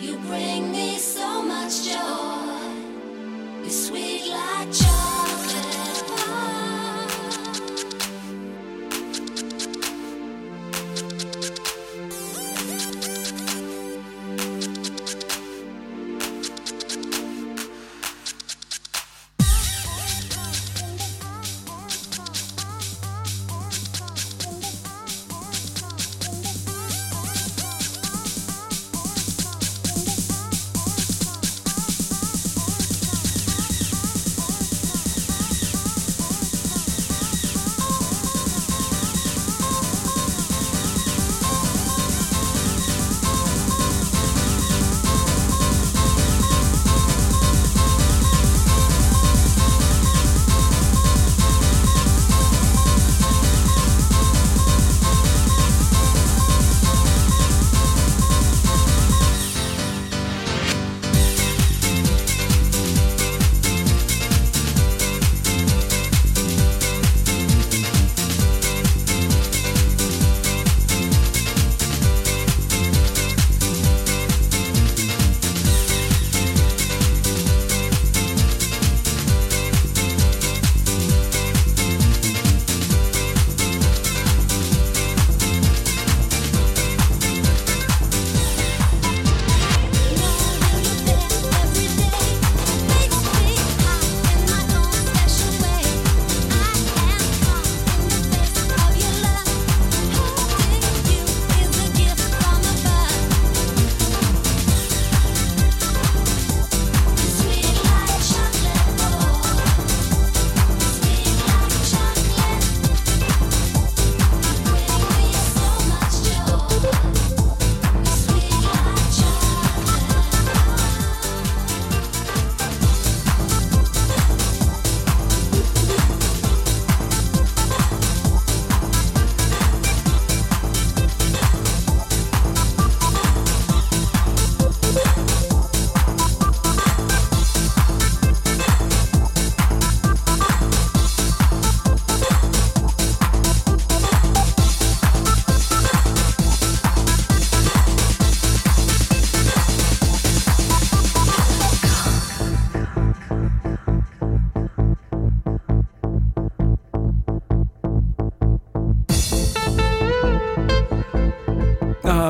You bring me so much joy. You're sweet like chocolate.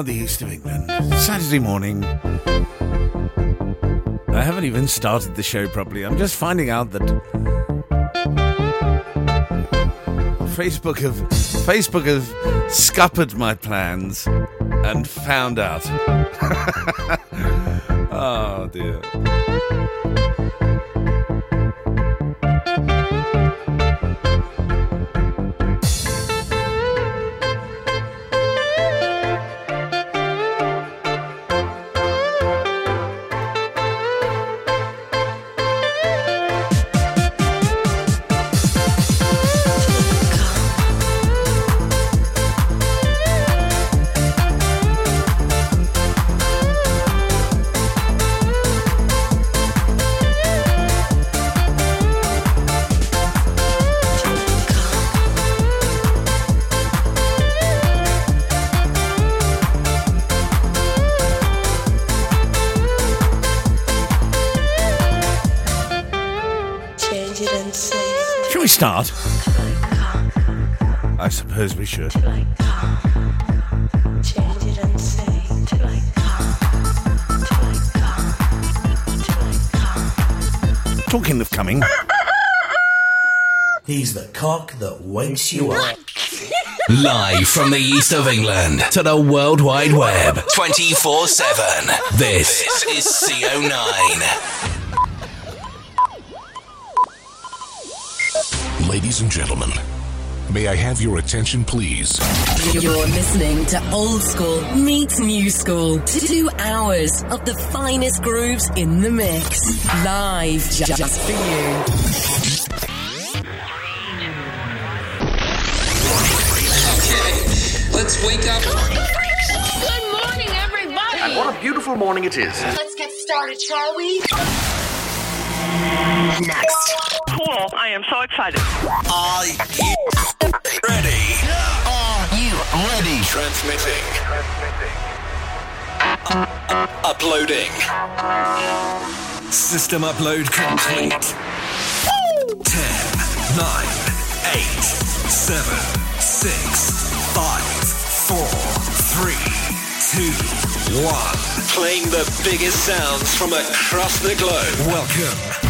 are the east of England. Saturday morning. I haven't even started the show properly. I'm just finding out that Facebook have Facebook have scuppered my plans and found out. oh dear. Start? I suppose we should. Talking of coming, He's the cock that wakes you up. Live from the east of England to the World Wide Web 24 7. This is CO9. Ladies and gentlemen, may I have your attention, please? You're listening to Old School meets New School. Two hours of the finest grooves in the mix. Live ju- just for you. Okay, Let's wake up. Good morning, everybody. And what a beautiful morning it is. Let's get started, shall we? Next. Cool. I am so excited. Are you ready? Are you ready? Transmitting. Uploading. System upload complete. 10, 9, 8, 7, 6, 5, 4, 3, 2, 1. Playing the biggest sounds from across the globe. Welcome.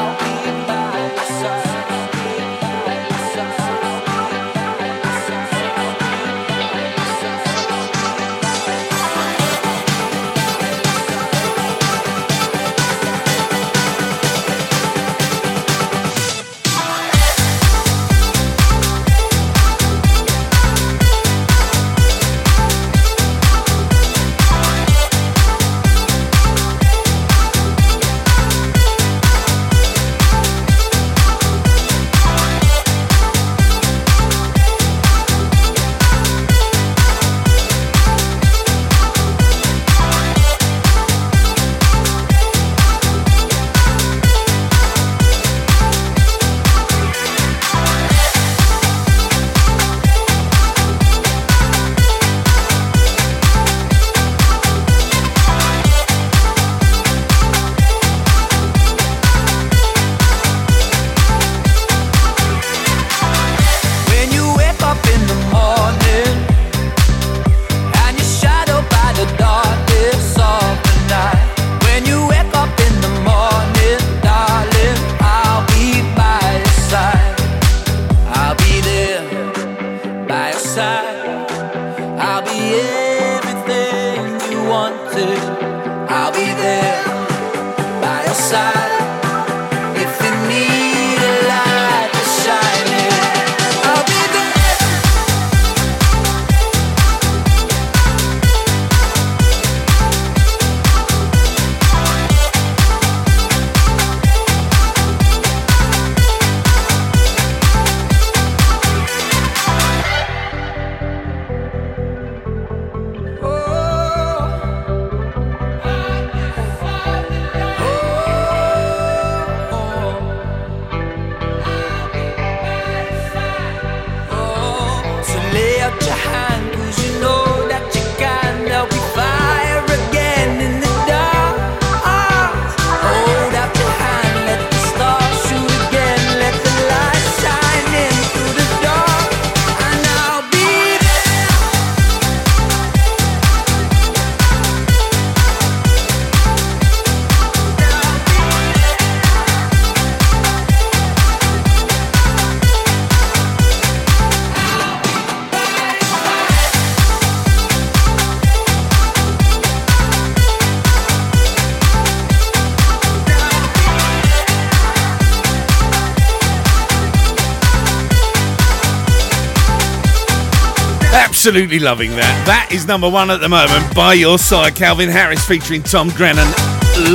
Absolutely loving that. That is number one at the moment. By your side, Calvin Harris featuring Tom Grennan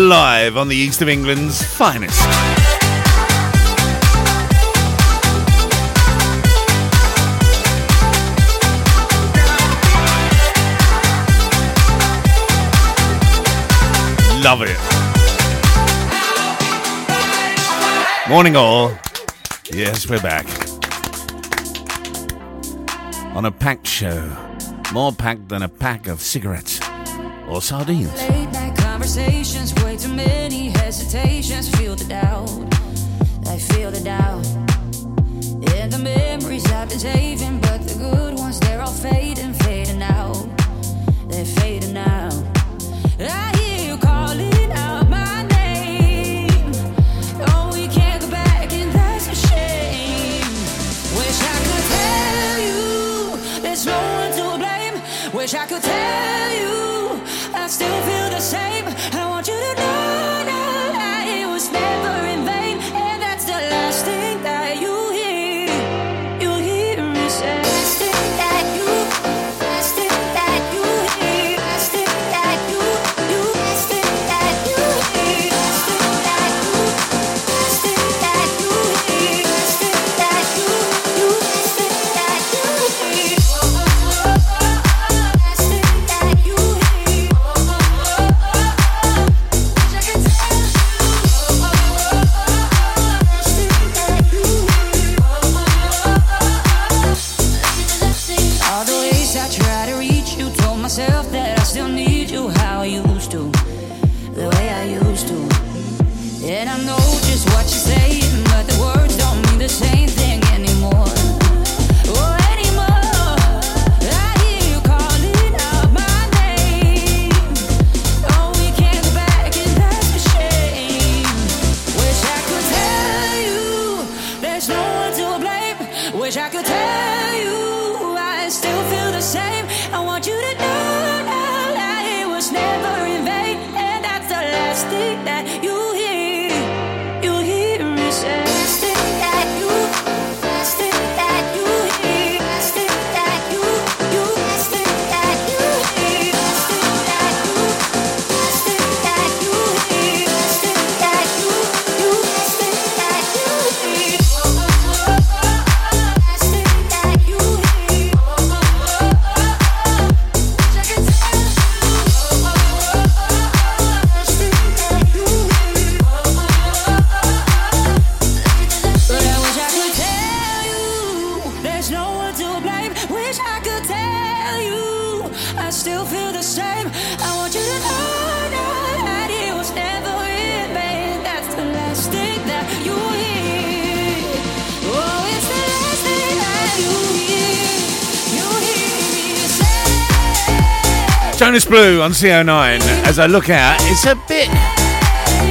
live on the East of England's finest. Love it. Morning all. Yes, we're back on a packed show, more packed than a pack of cigarettes or sardines. Late night conversations, way too many hesitations. Feel the doubt, I feel the doubt. And the memories I've been saving, but the good ones, they're all fading, fading out. They're fading out. I wish I could tell. Jonas Blue on CO9. As I look out, it's a bit,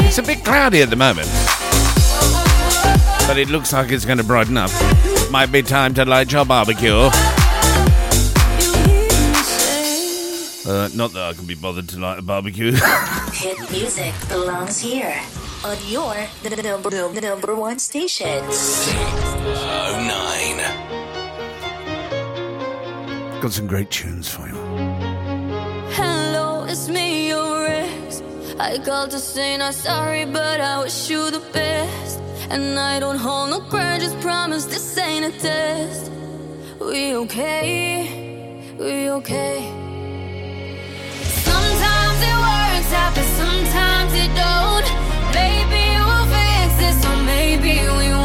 it's a bit cloudy at the moment, but it looks like it's going to brighten up. Might be time to light your barbecue. Uh, not that I can be bothered to light a barbecue. Hit music belongs here on your number, number one station. Oh nine. Got some great tunes for you promised me your ex. I called to say not sorry, but I wish you the best. And I don't hold no grudges, promise this ain't a test. We okay, we okay. Sometimes it works out, but sometimes it don't. Maybe we'll fix this, or maybe we won't.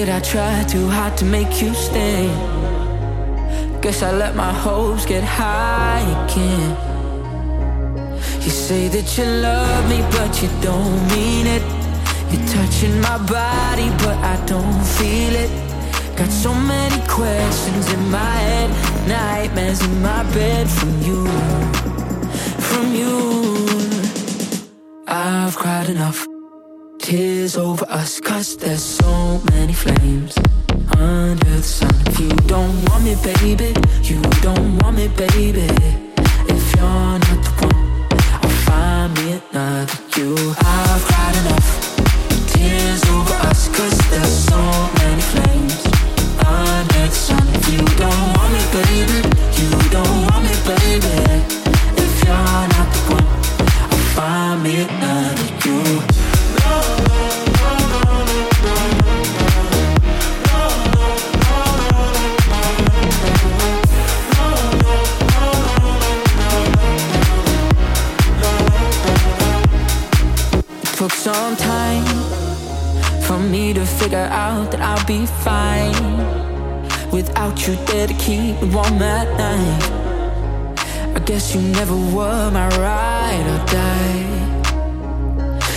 Did I try too hard to make you stay? Guess I let my hopes get high again. You say that you love me, but you don't mean it. You're touching my body, but I don't feel it. Got so many questions in my head, nightmares in my bed from you, from you. I've cried enough, tears over us, cause there's so many flames under the sun. If you don't want me, baby, you don't want me, baby. If you're not the one, I'll find me another you. I've be fine without you there to keep me warm at night. I guess you never were my ride or die.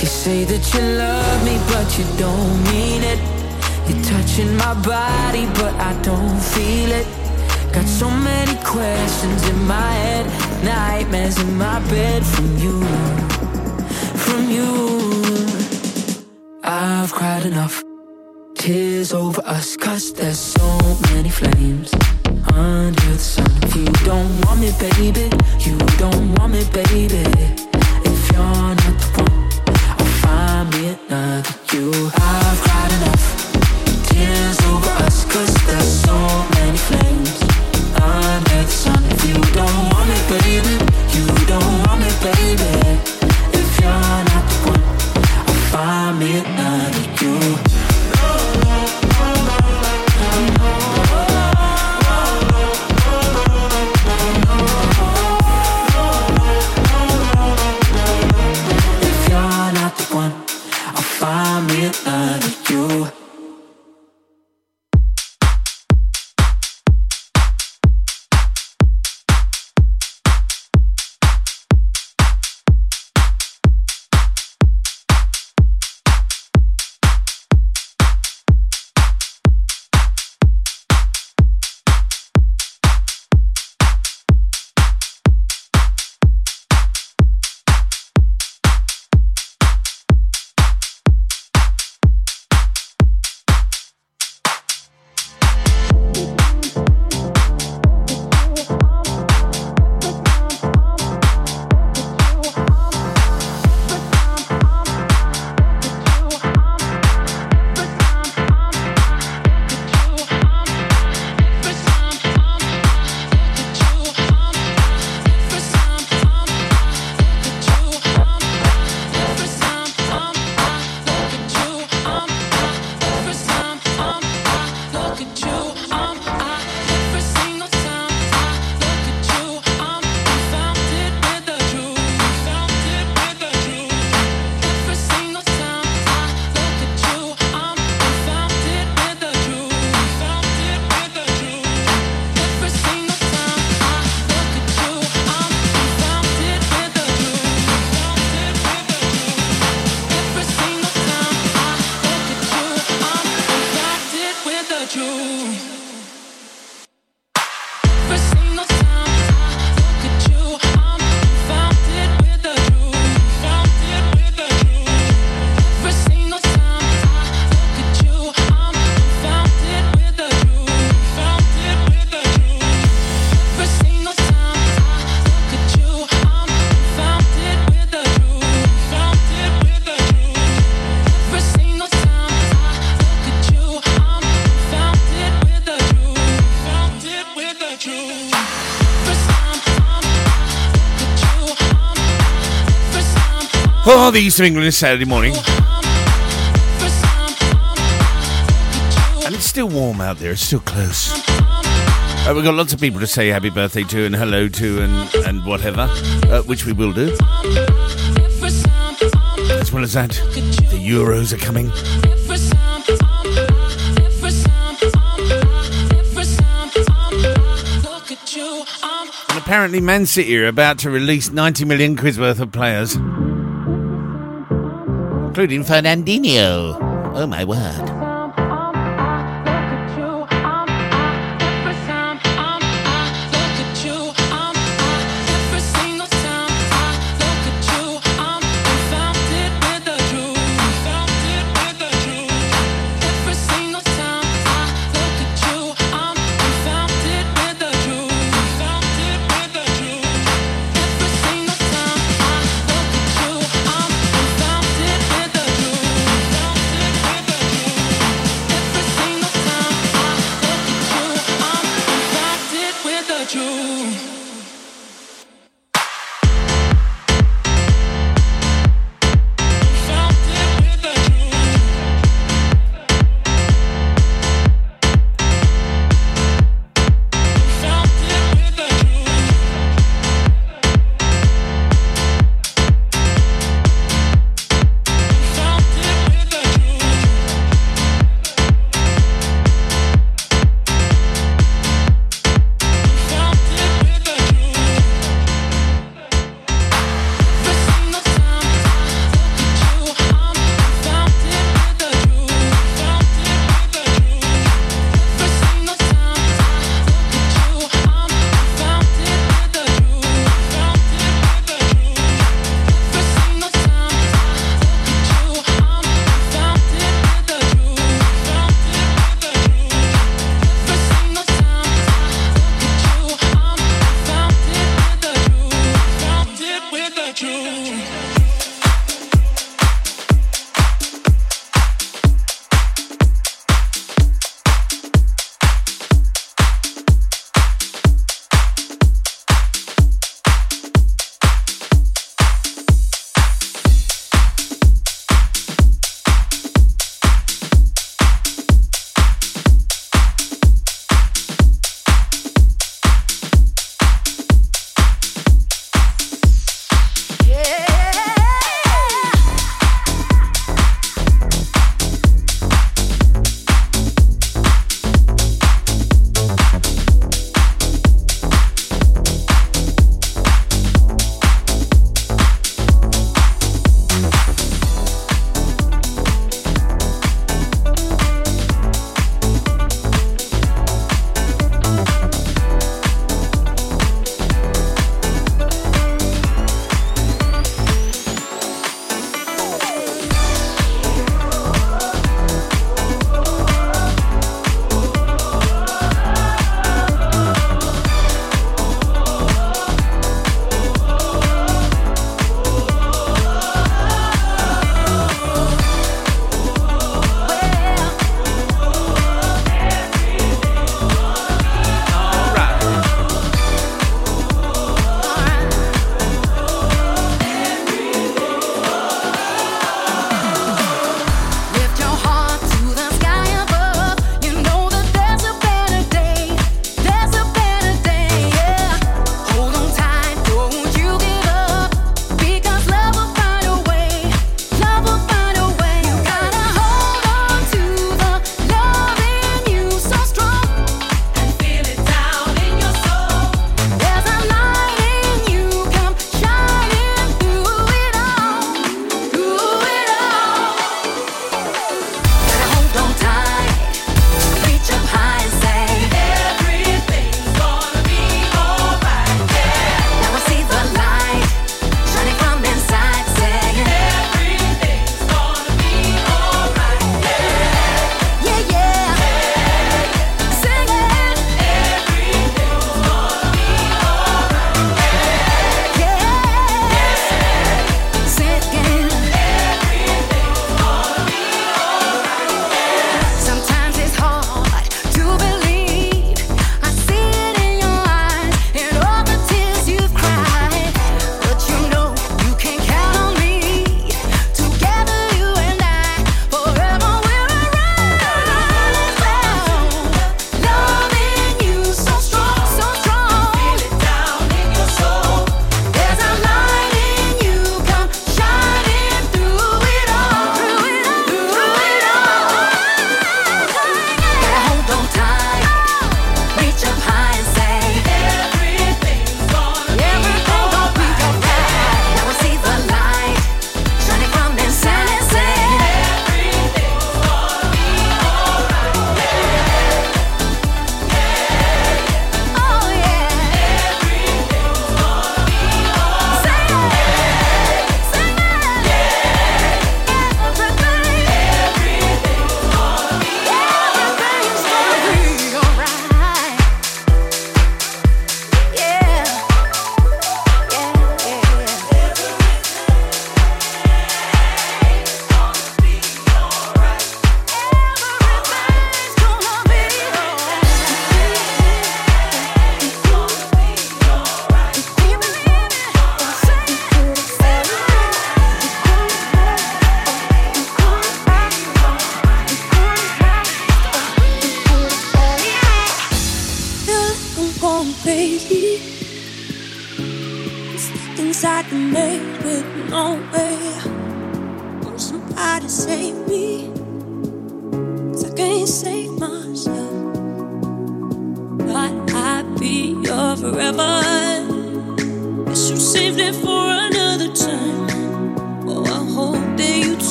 You say that you love me, but you don't mean it. You're touching my body, but I don't feel it. Got so many questions in my head, nightmares in my bed from you, from you. I've cried enough, tears over us, cause there's so many flames under the sun. If you don't want me, baby, you don't want me, baby. If you're Oh, the East of England is Saturday morning. And it's still warm out there, it's still close. Uh, we've got lots of people to say happy birthday to and hello to and, and whatever, uh, which we will do. As well as that, the Euros are coming. And apparently, Man City are about to release 90 million quid's worth of players, including Fernandinho. Oh my word.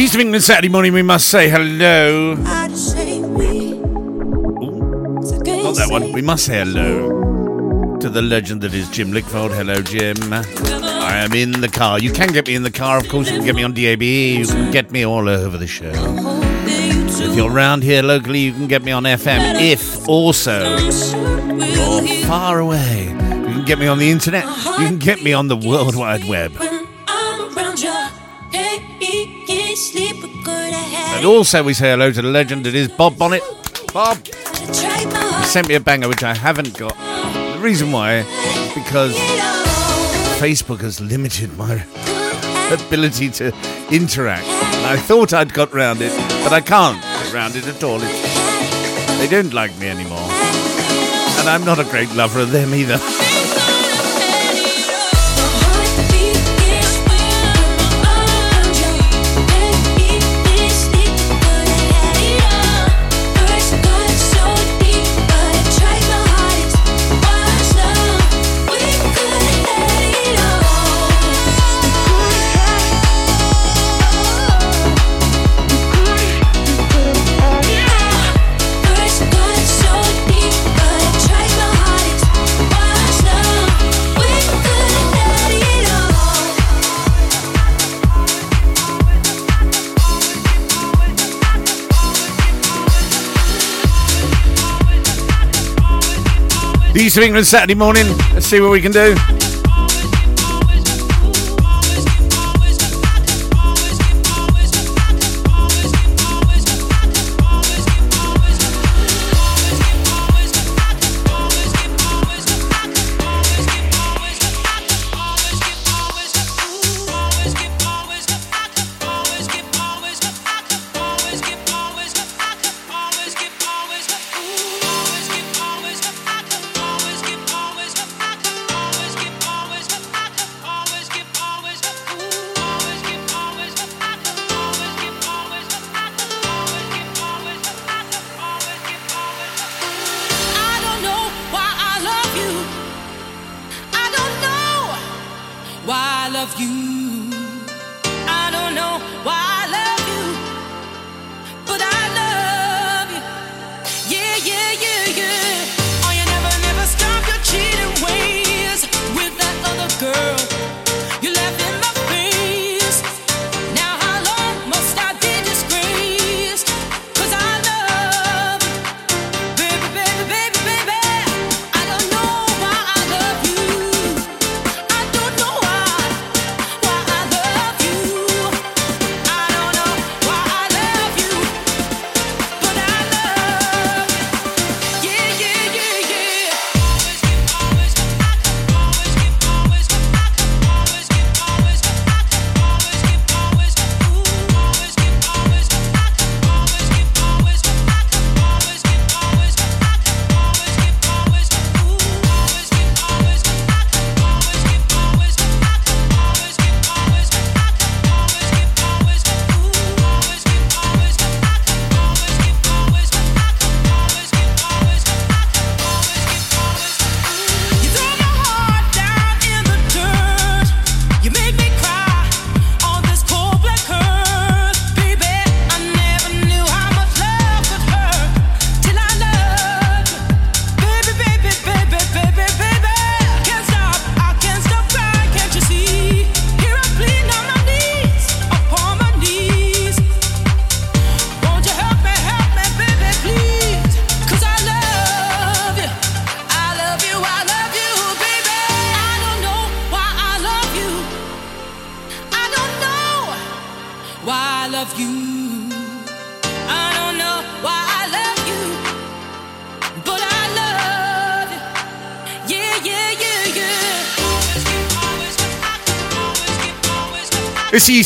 East of England Saturday morning, we must say hello. Not that one. We must say hello to the legend that is Jim Lickfold. Hello, Jim. I am in the car. You can get me in the car, of course. You can get me on DAB. You can get me all over the show. If you're around here locally, you can get me on FM. If also you're far away, you can get me on the internet. You can get me on the World Wide Web. And also, we say hello to the legend that is Bob Bonnet. Bob, he sent me a banger which I haven't got. The reason why is because Facebook has limited my ability to interact. I thought I'd got round it, but I can't get round it at all. It's, they don't like me anymore. And I'm not a great lover of them either. The East of England Saturday morning. Let's see what we can do.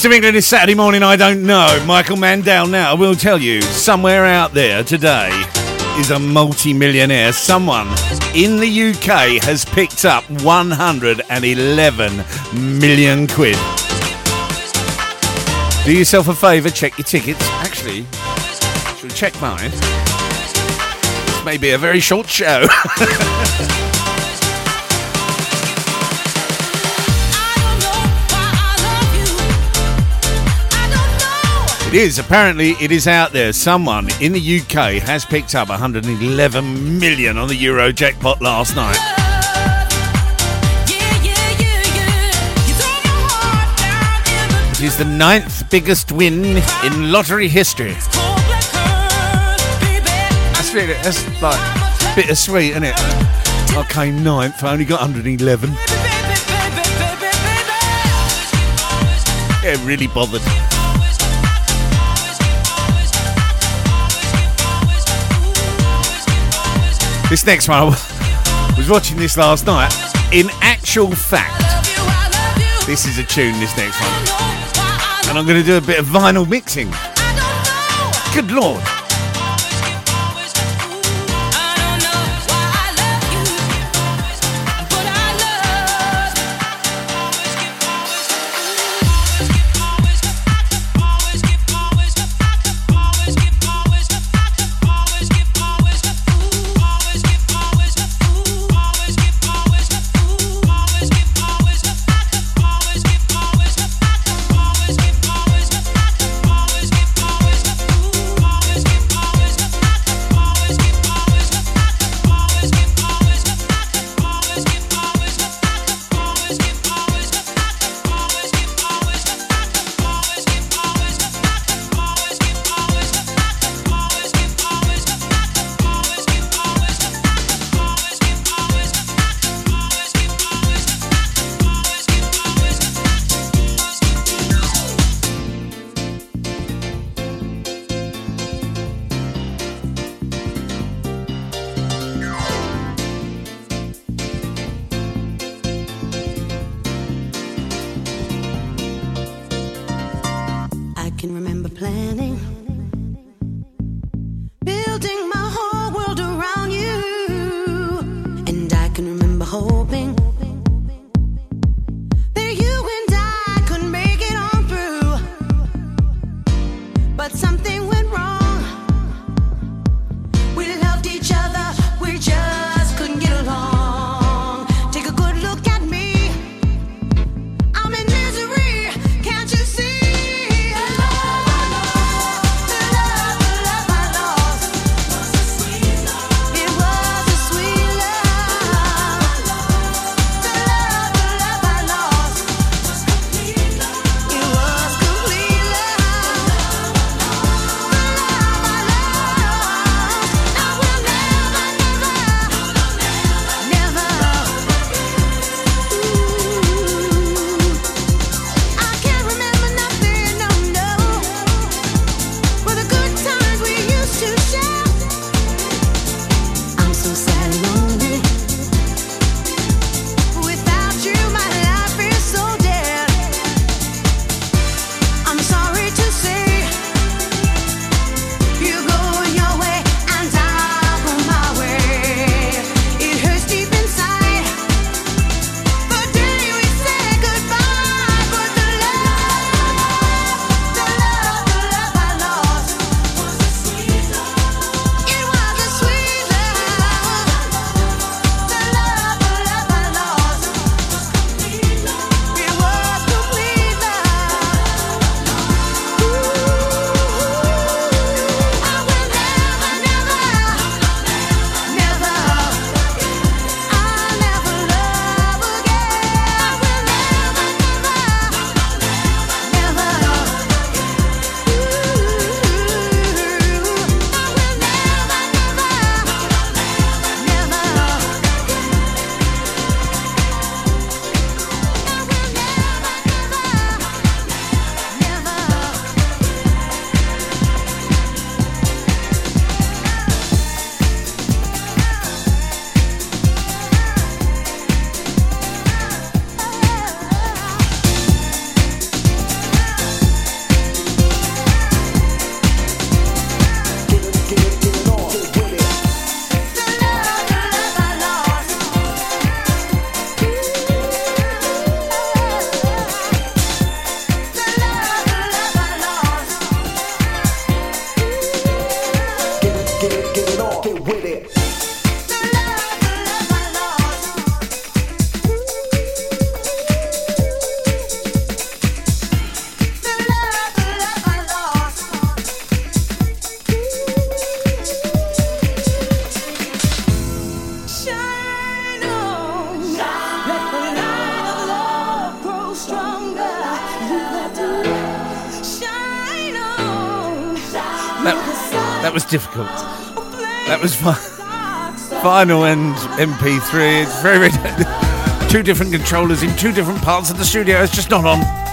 Of England. is Saturday morning. I don't know. Michael Mandel now. I will tell you, somewhere out there today is a multi-millionaire. Someone in the UK has picked up 111 million quid. Do yourself a favour, check your tickets. Actually, should check mine. This may be a very short show. It is. Apparently, it is out there. Someone in the UK has picked up 111 million on the Euro jackpot last night. It is the ninth biggest win in lottery history. That's really, that's like bittersweet, isn't it? I came ninth, I only got 111. Yeah, really bothered. This next one, I was watching this last night. In actual fact, this is a tune, this next one. And I'm going to do a bit of vinyl mixing. Good lord. Final and MP3. It's very, very two different controllers in two different parts of the studio. It's just not on.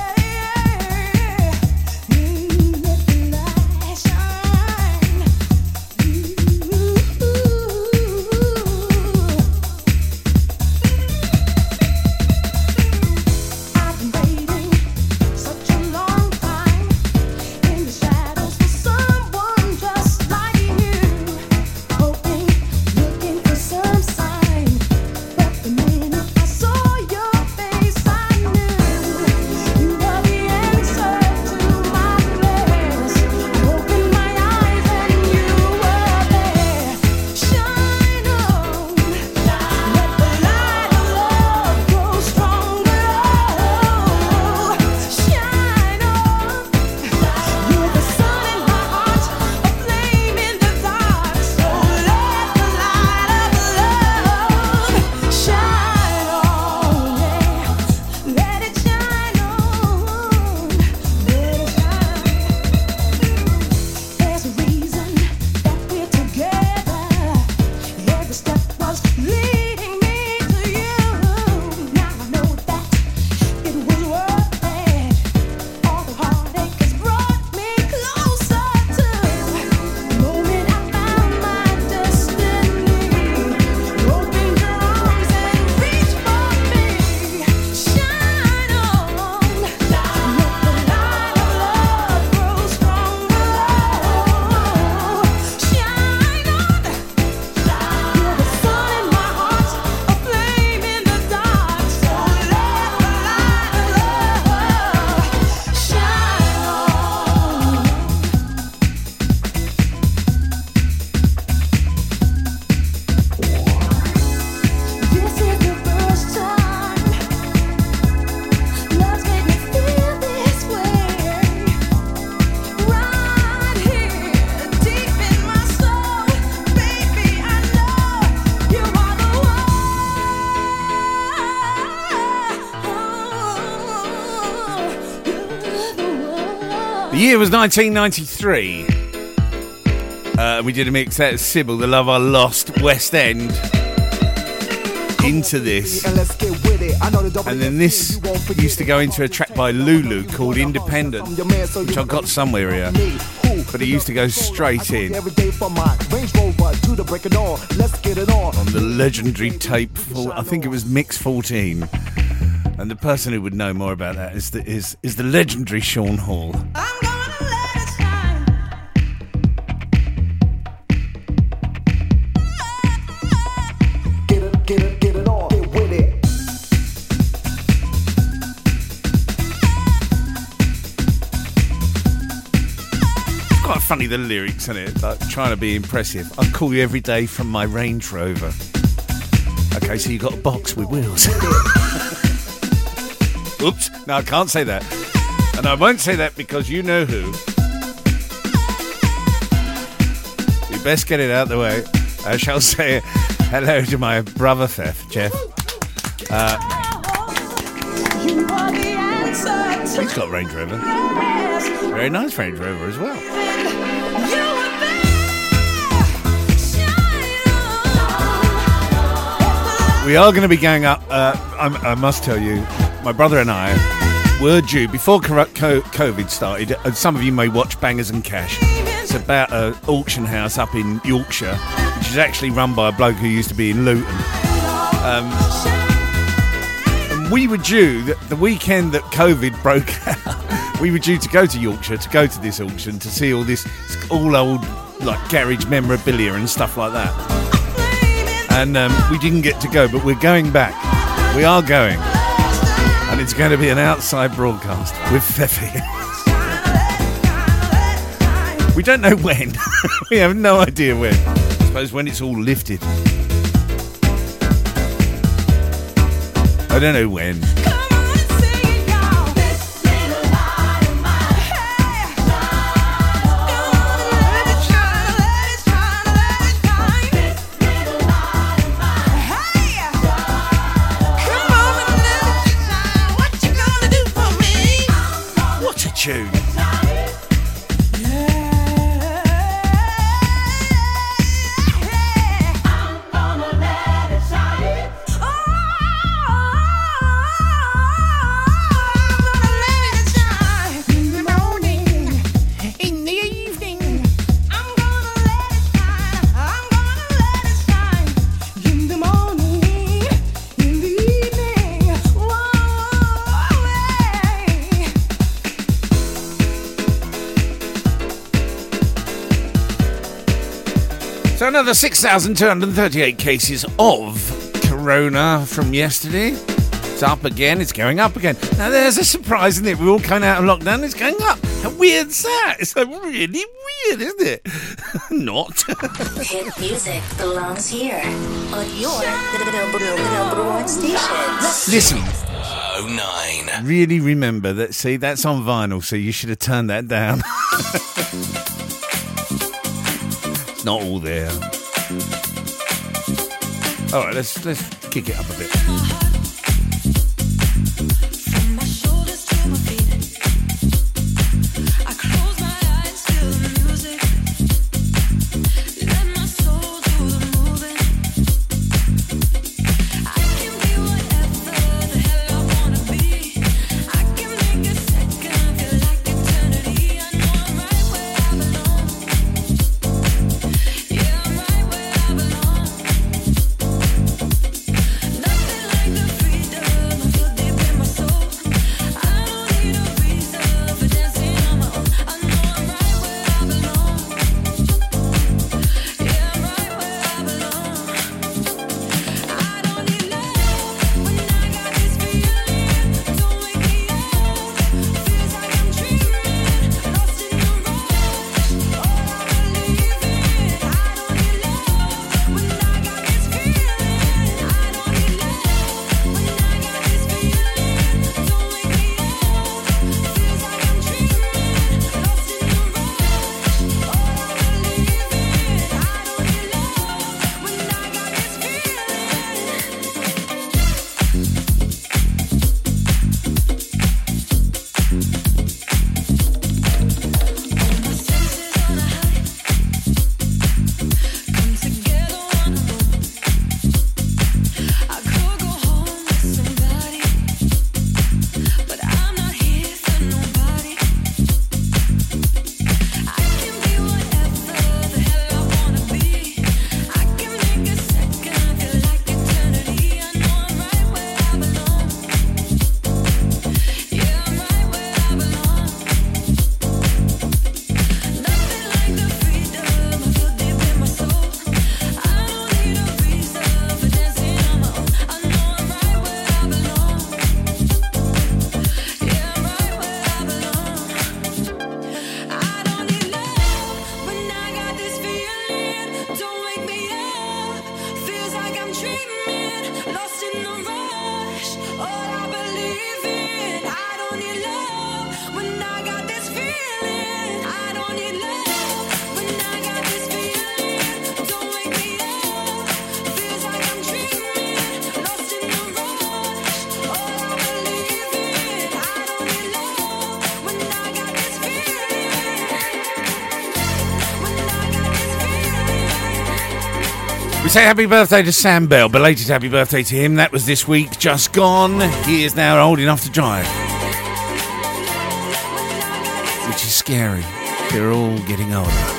Was 1993. Uh, we did a mix out of Sybil, The Love I Lost, West End, into this. And then this used to go into a track by Lulu called Independence, which I got somewhere here. But it used to go straight in on the legendary tape, for, I think it was Mix 14. And the person who would know more about that is the, is, is the legendary Sean Hall. The lyrics in it, like trying to be impressive. I call you every day from my Range Rover. Okay, so you got a box with wheels. Oops, no, I can't say that. And I won't say that because you know who. You best get it out the way. I shall say hello to my brother, Jeff. Jeff. Uh, he's got Range Rover. Very nice Range Rover as well. We are going to be going up. Uh, I'm, I must tell you, my brother and I were due before COVID started. And some of you may watch Bangers and Cash. It's about an auction house up in Yorkshire, which is actually run by a bloke who used to be in Luton. Um, and we were due the, the weekend that COVID broke out. we were due to go to Yorkshire to go to this auction to see all this all old like garage memorabilia and stuff like that and um, we didn't get to go, but we're going back. We are going, and it's going to be an outside broadcast with Fefe. we don't know when. we have no idea when. I suppose when it's all lifted. I don't know when. Another 6,238 cases of corona from yesterday. It's up again. It's going up again. Now there's a surprise, isn't it? We're all coming out of lockdown. It's going up. How weird's that? It's like really weird, isn't it? Not. Hit music belongs here on your number, number one station. Listen. Oh nine. Really remember that. See, that's on vinyl, so you should have turned that down. not all there. All right, let's let's kick it up a bit. Say happy birthday to Sam Bell. Belated happy birthday to him. That was this week, just gone. He is now old enough to drive. Which is scary. They're all getting older.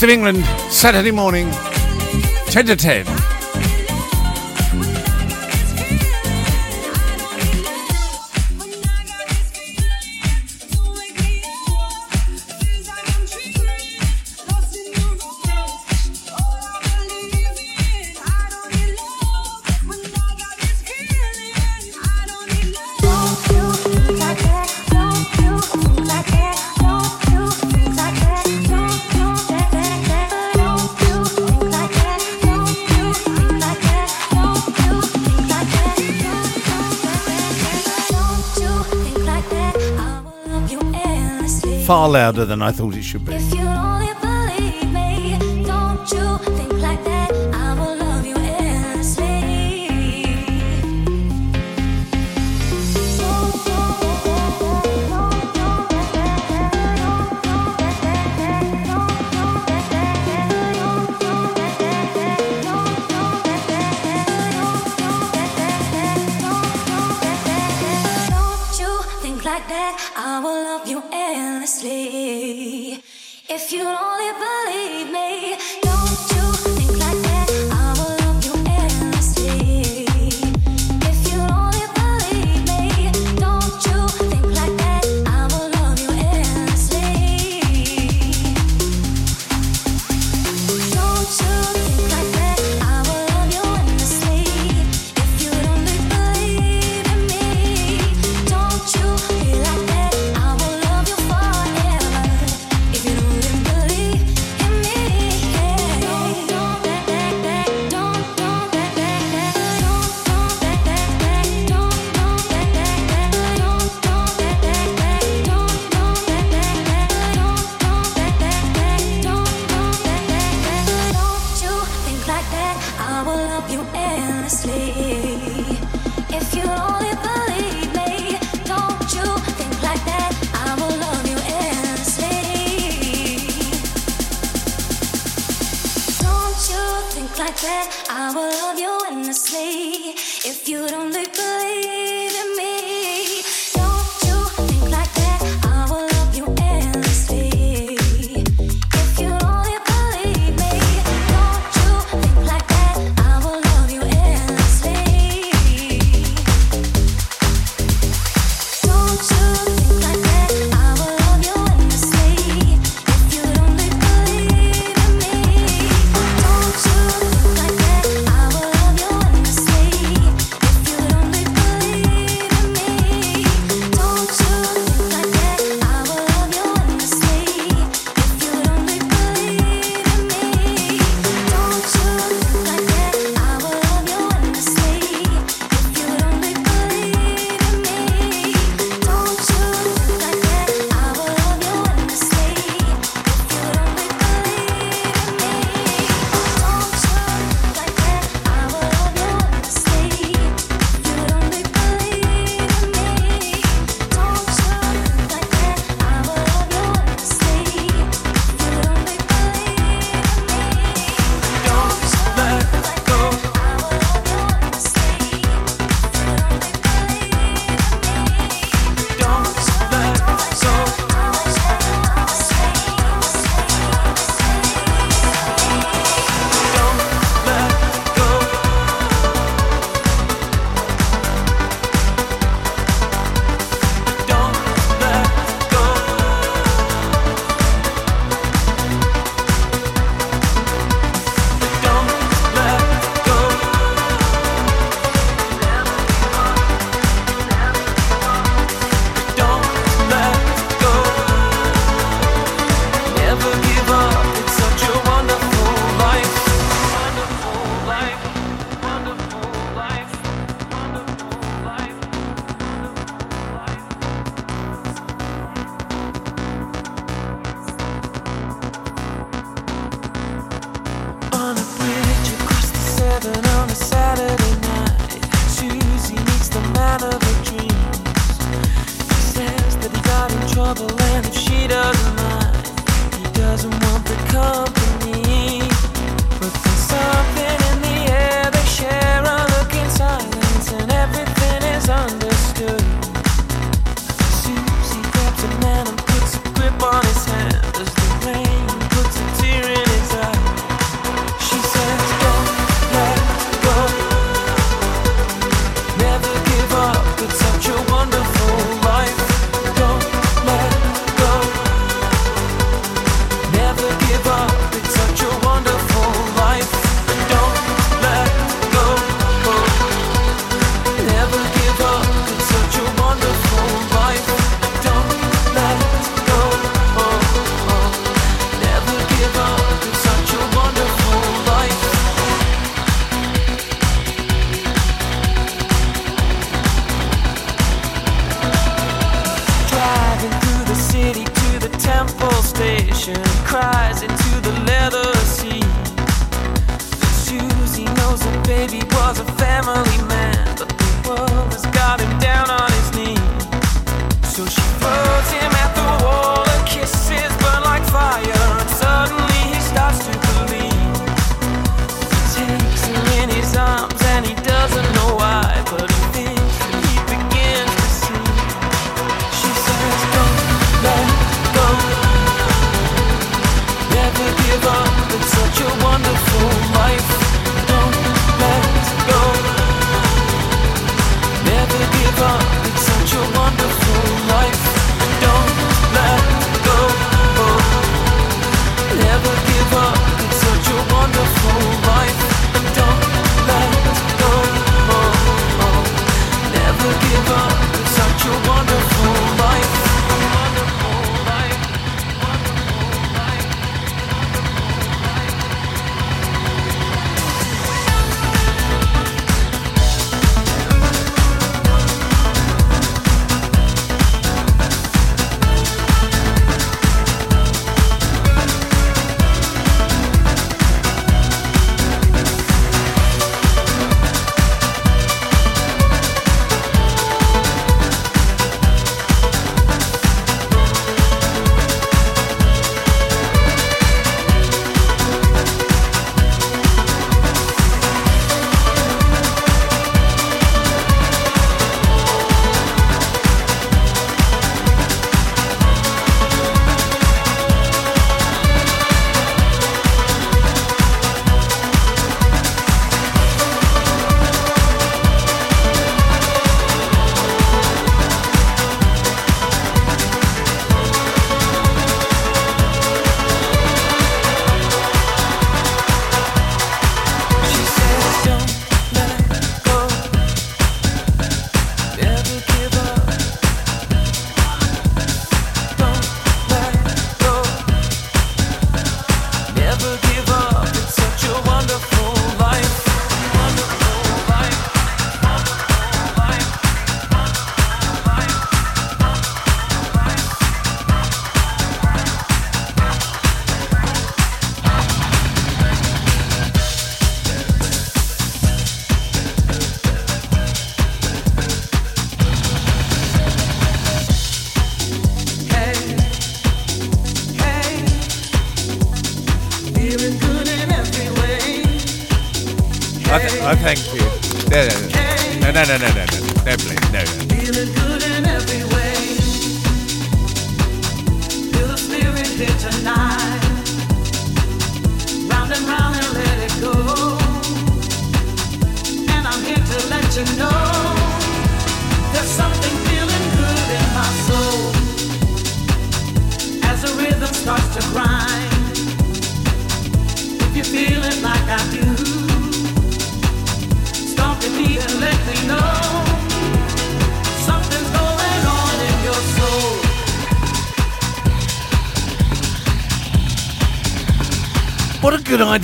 Of England, Saturday morning, 10 to 10. Louder than I thought it should be.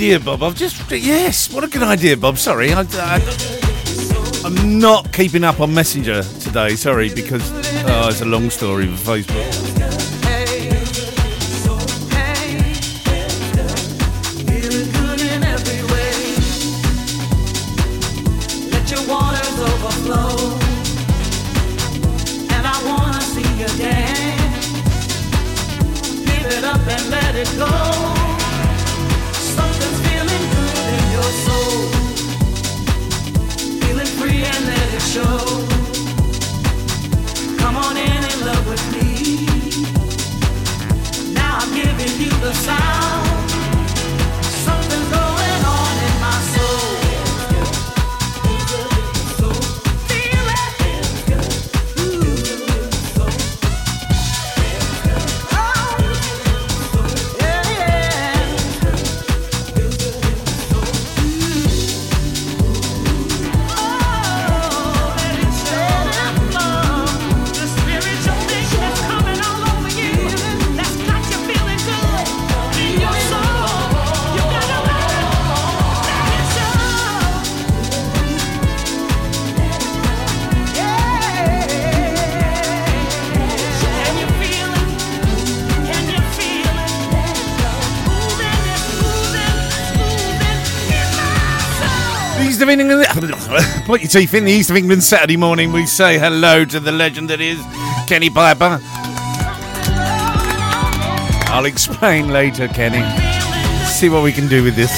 idea, Bob. I've just yes, what a good idea, Bob. Sorry, I, am not keeping up on Messenger today. Sorry, because oh, it's a long story with Facebook. Put your teeth in the East of England Saturday morning. We say hello to the legend that is Kenny Piper. I'll explain later, Kenny. See what we can do with this.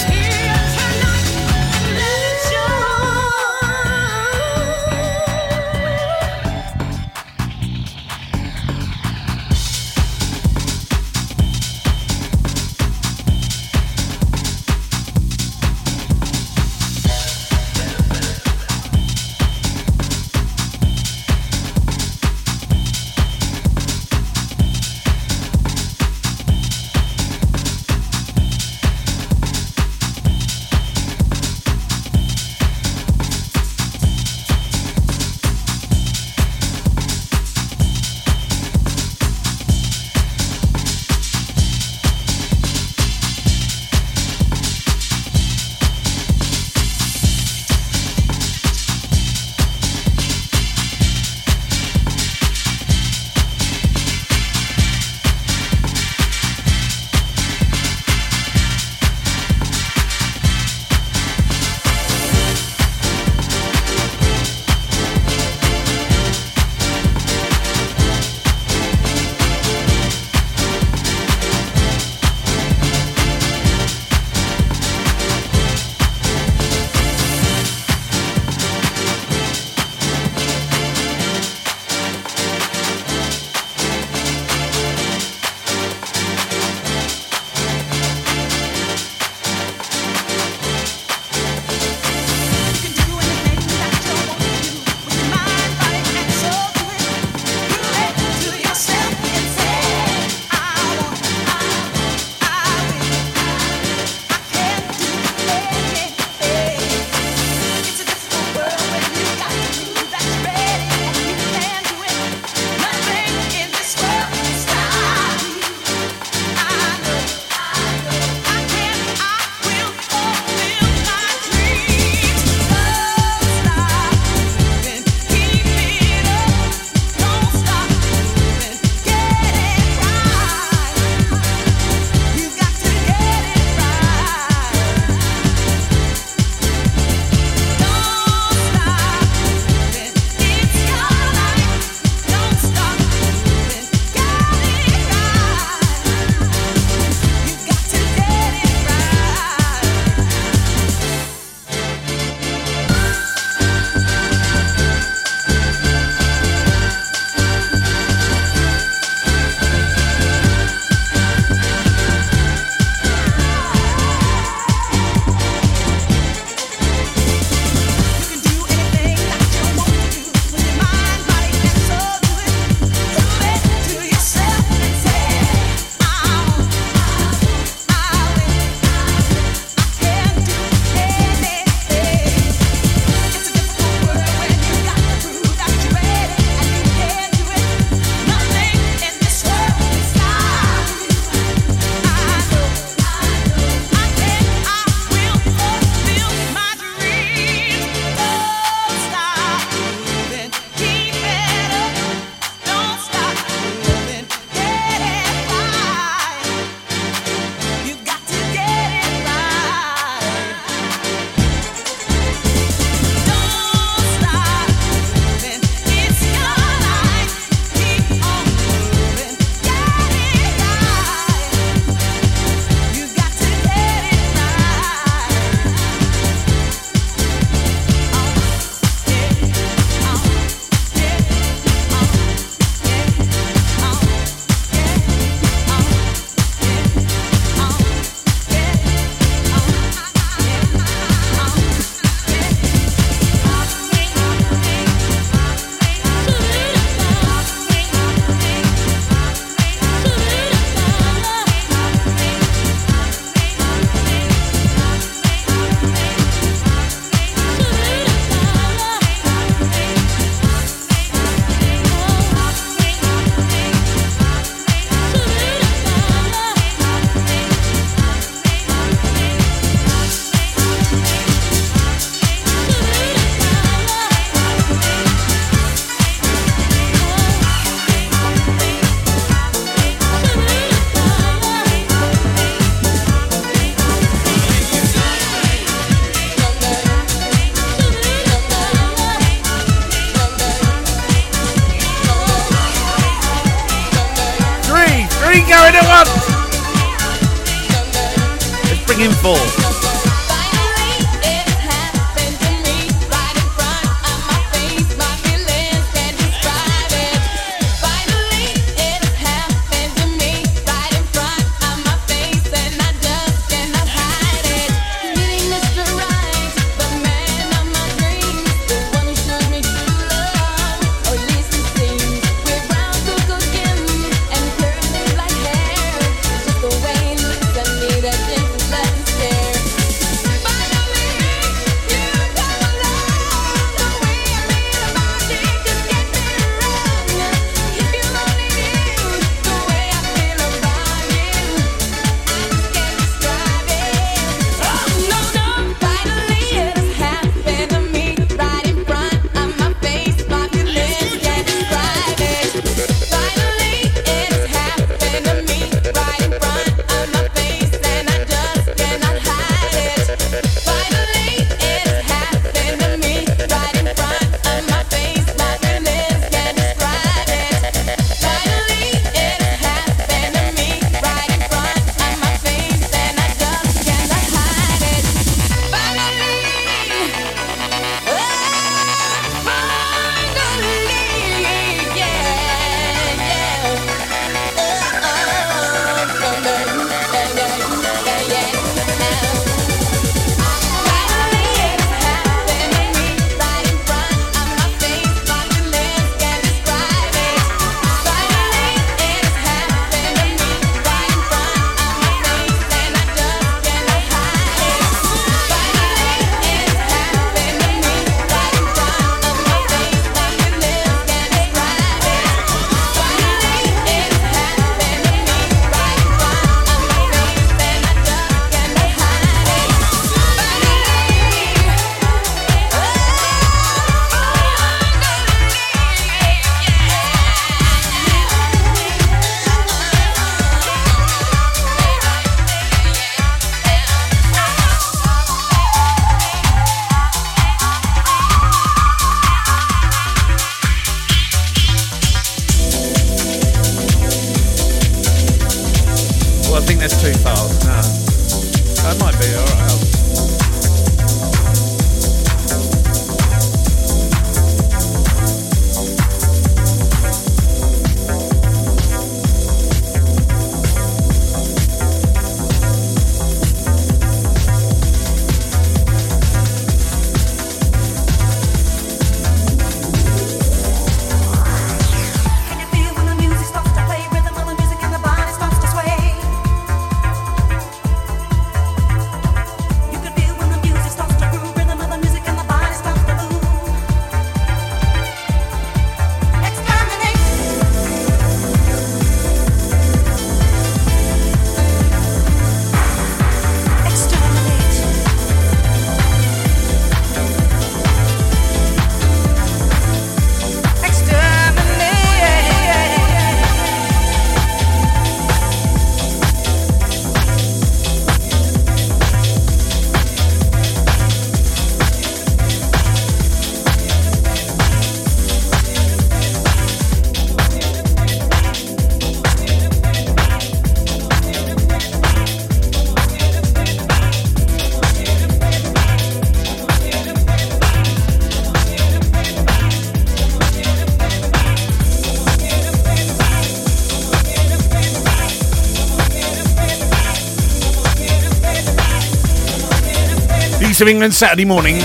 of England Saturday morning.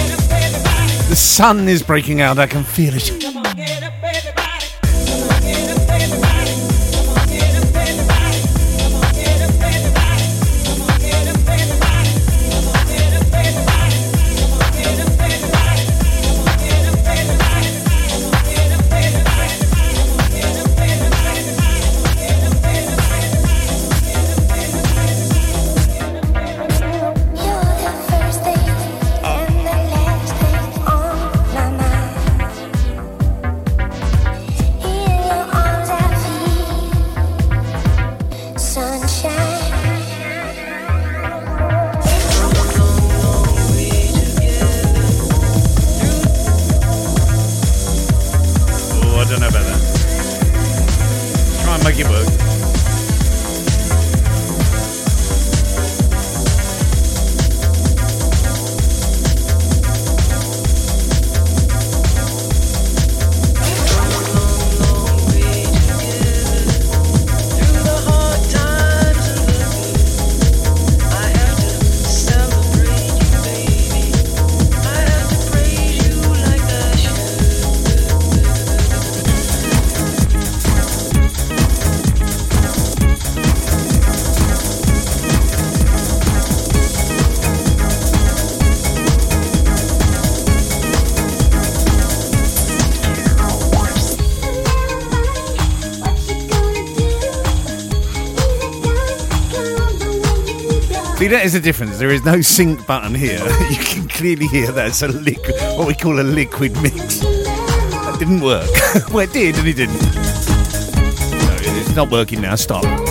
The sun is breaking out, I can feel it. That is the difference. There is no sync button here. You can clearly hear that's a liquid, what we call a liquid mix. That didn't work. well, it did, and it didn't. No, it's not working now. Stop.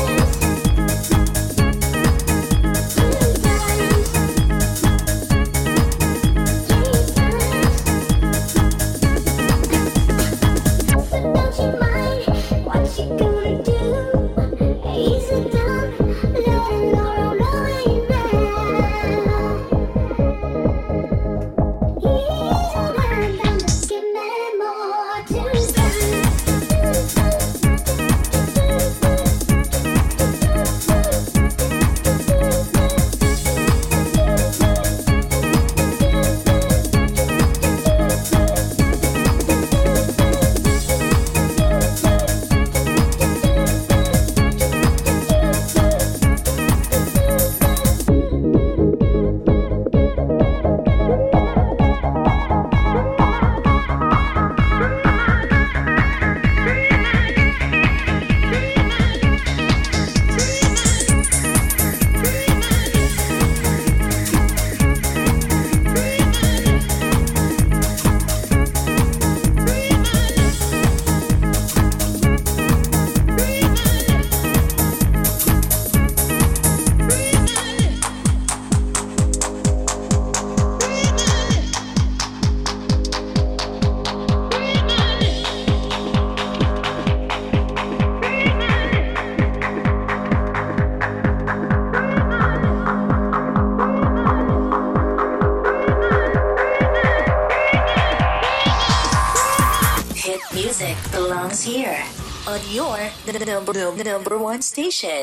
On your the number, the number one station.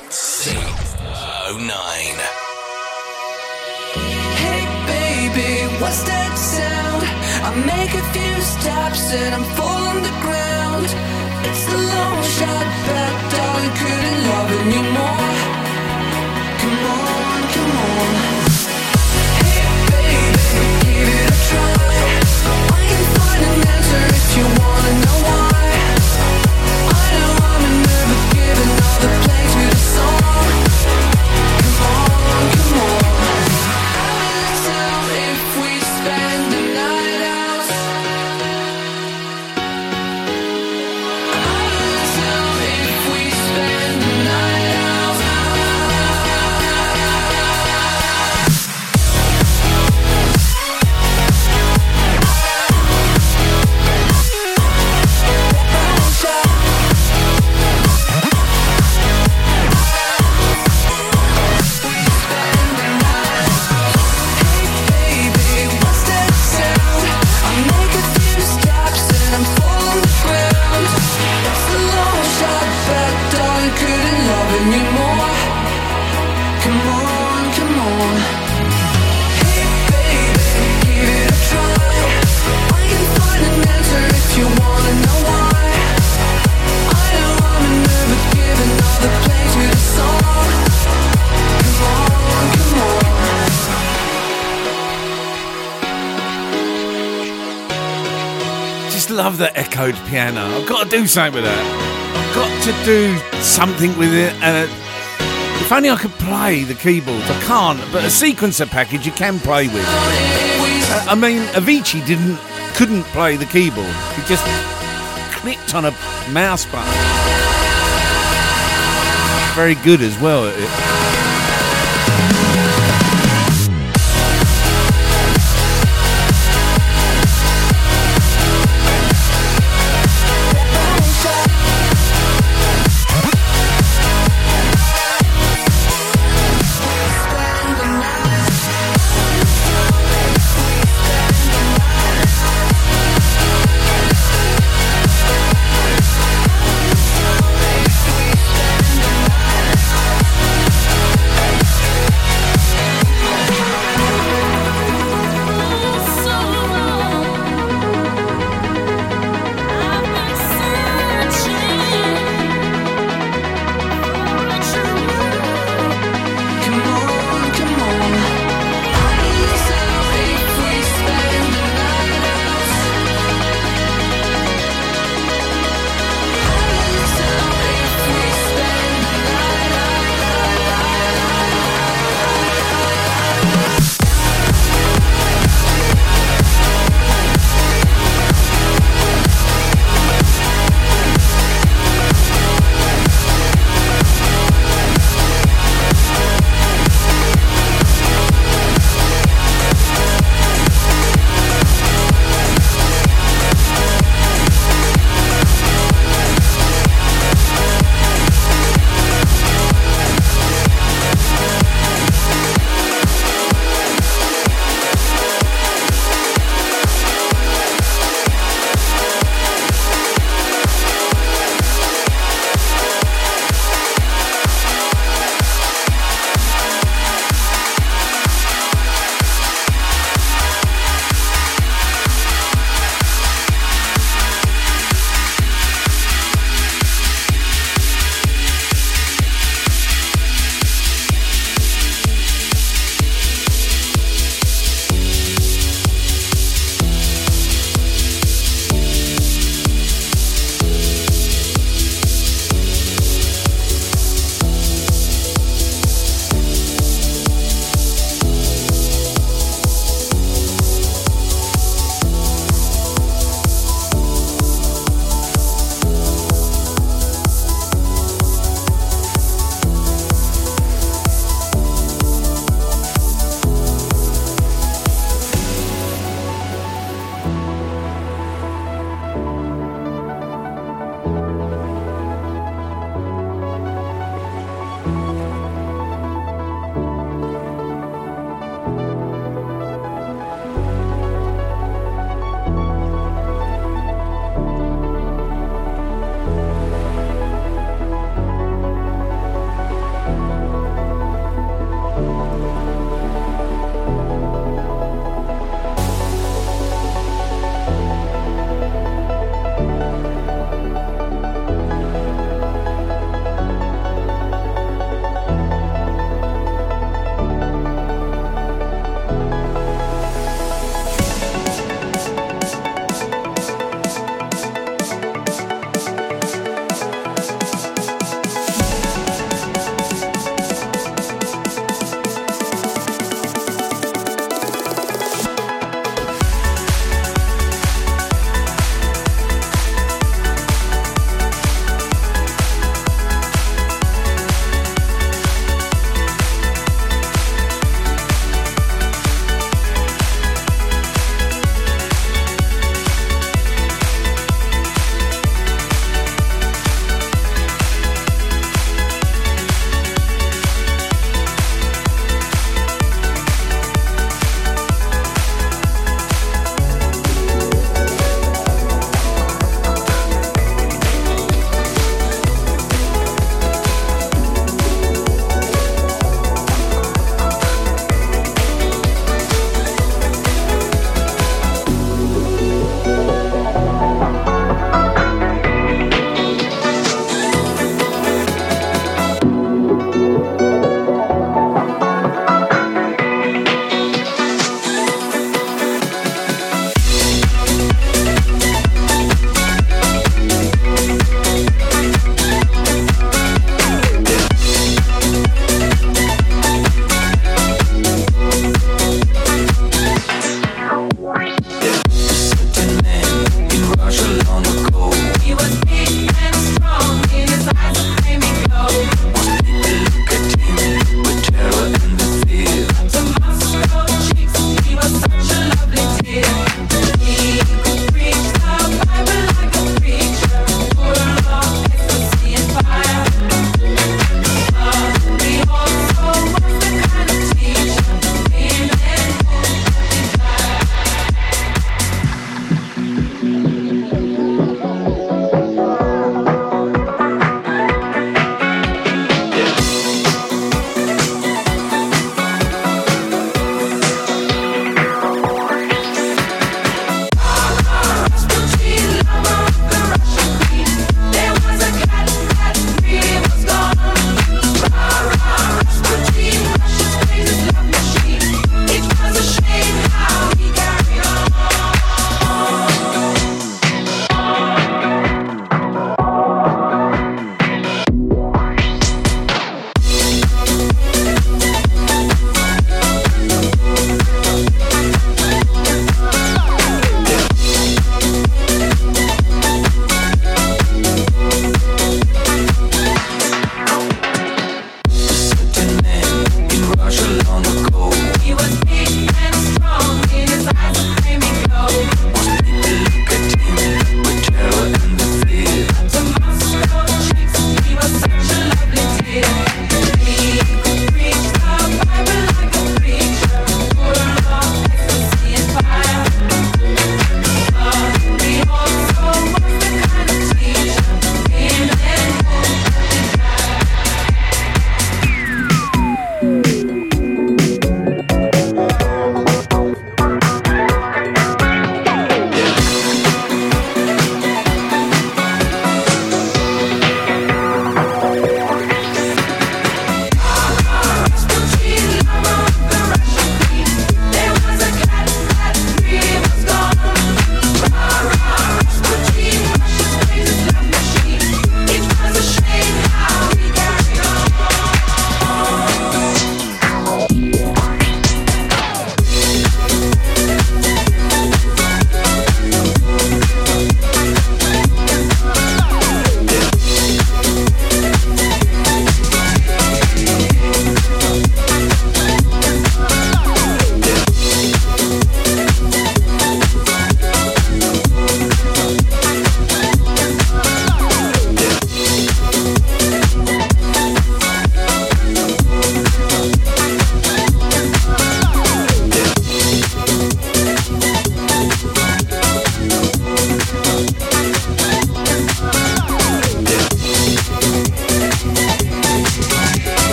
Oh nine. Hey baby, what's that sound? I make a few steps and I'm falling the ground. It's a long shot, but darling, couldn't love you more. Come on, come on. Hey baby, give it a try. I can find an answer if you wanna know why. Love the echoed piano. I've got to do something with that. I've got to do something with it. If only I could play the keyboards. I can't, but a sequencer package you can play with. Uh, I mean, Avicii didn't, couldn't play the keyboard. He just clicked on a mouse button. Very good as well at it.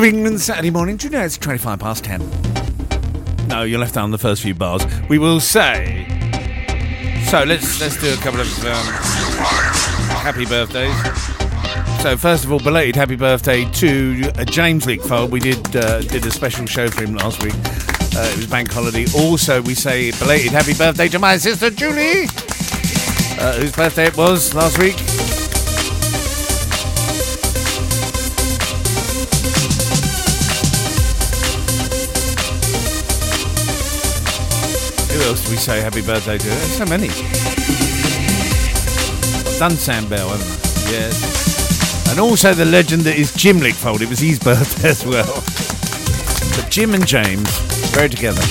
Of England Saturday morning. Do you know it's 25 past 10? No, you left out on the first few bars. We will say. So let's let's do a couple of um, happy birthdays. So first of all, belated happy birthday to uh, James Leakfold. We did uh, did a special show for him last week. Uh, it was bank holiday. Also, we say belated happy birthday to my sister Julie, uh, whose birthday it was last week. Else do we say happy birthday to? There's so many. I've done Sam Bell, haven't I? Yes. And also the legend that is Jim Lickfold. It was his birthday as well. But Jim and James, very together.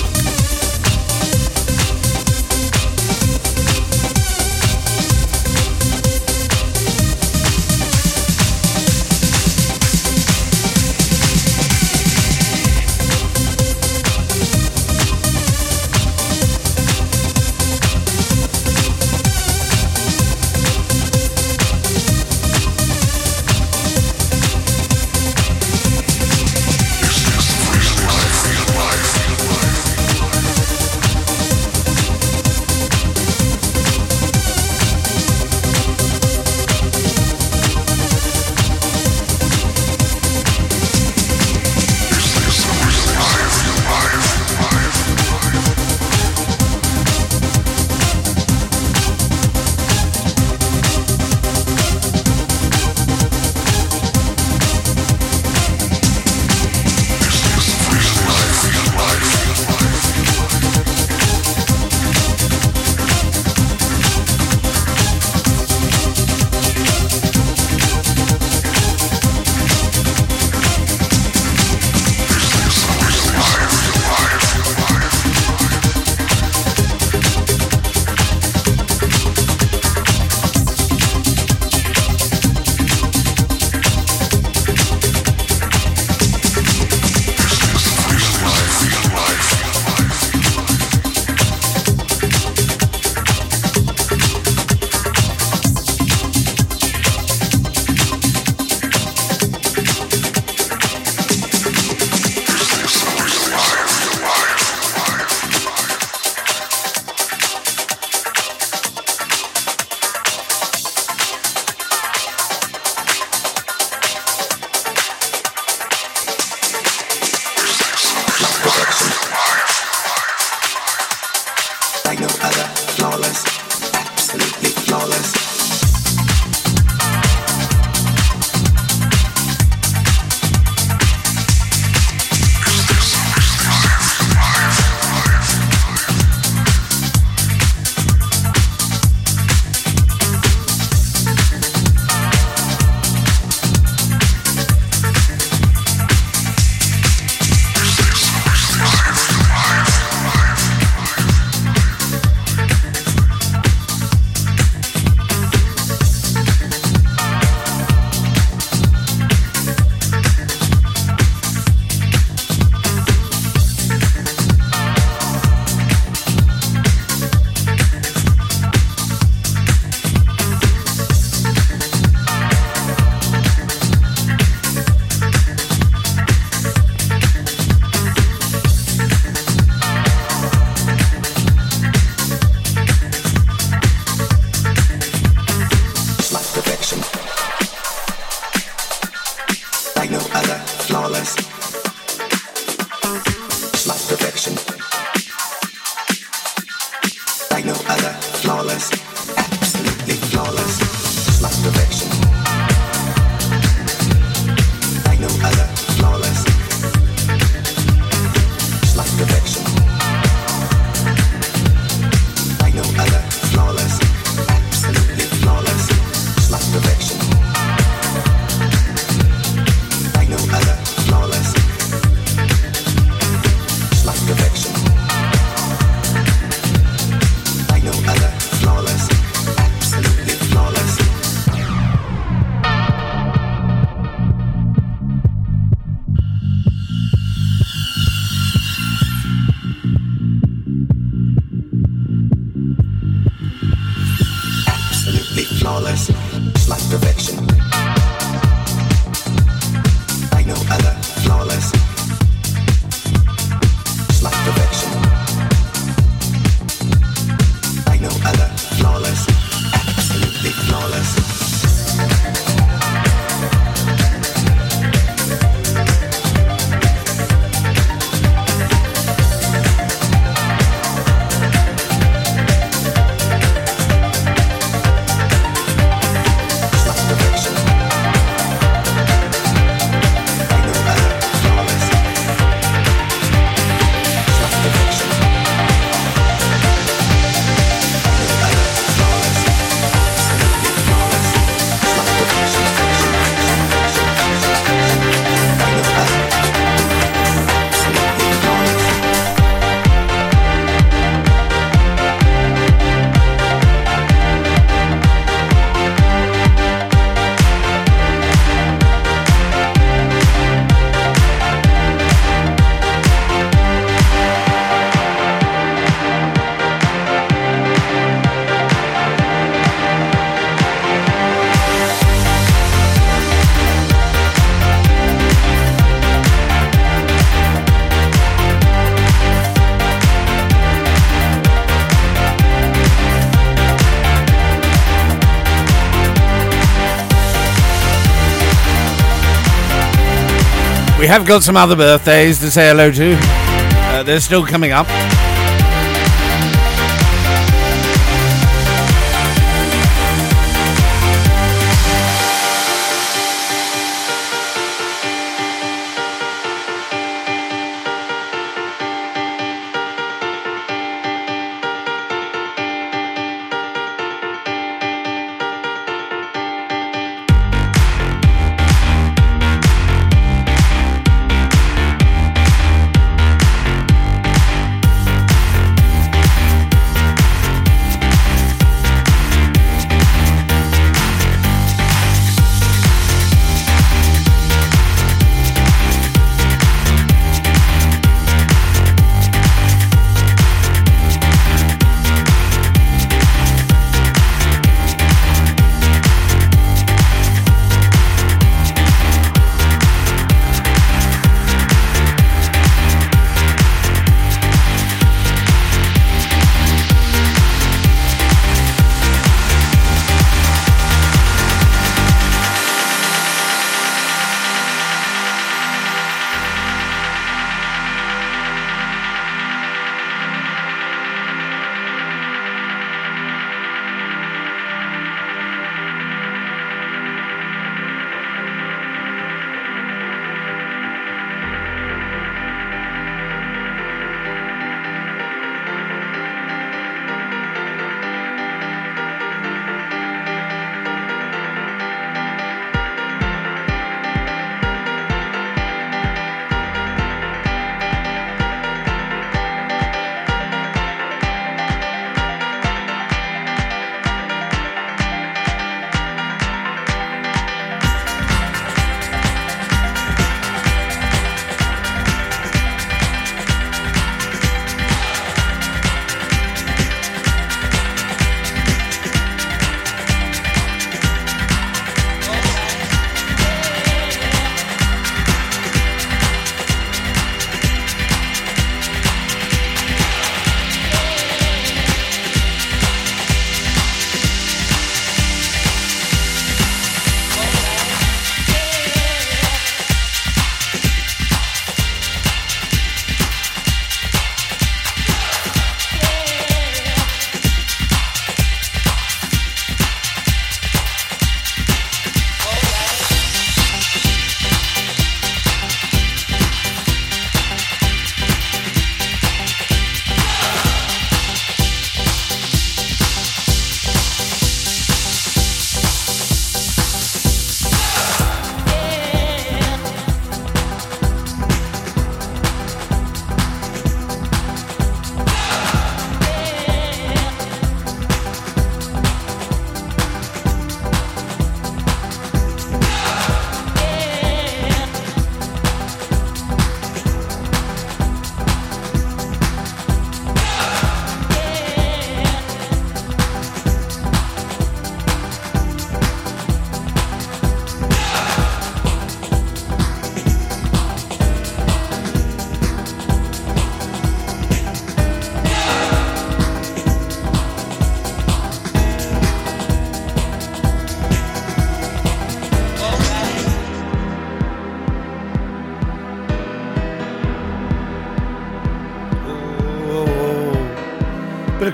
Have got some other birthdays to say hello to. Uh, they're still coming up.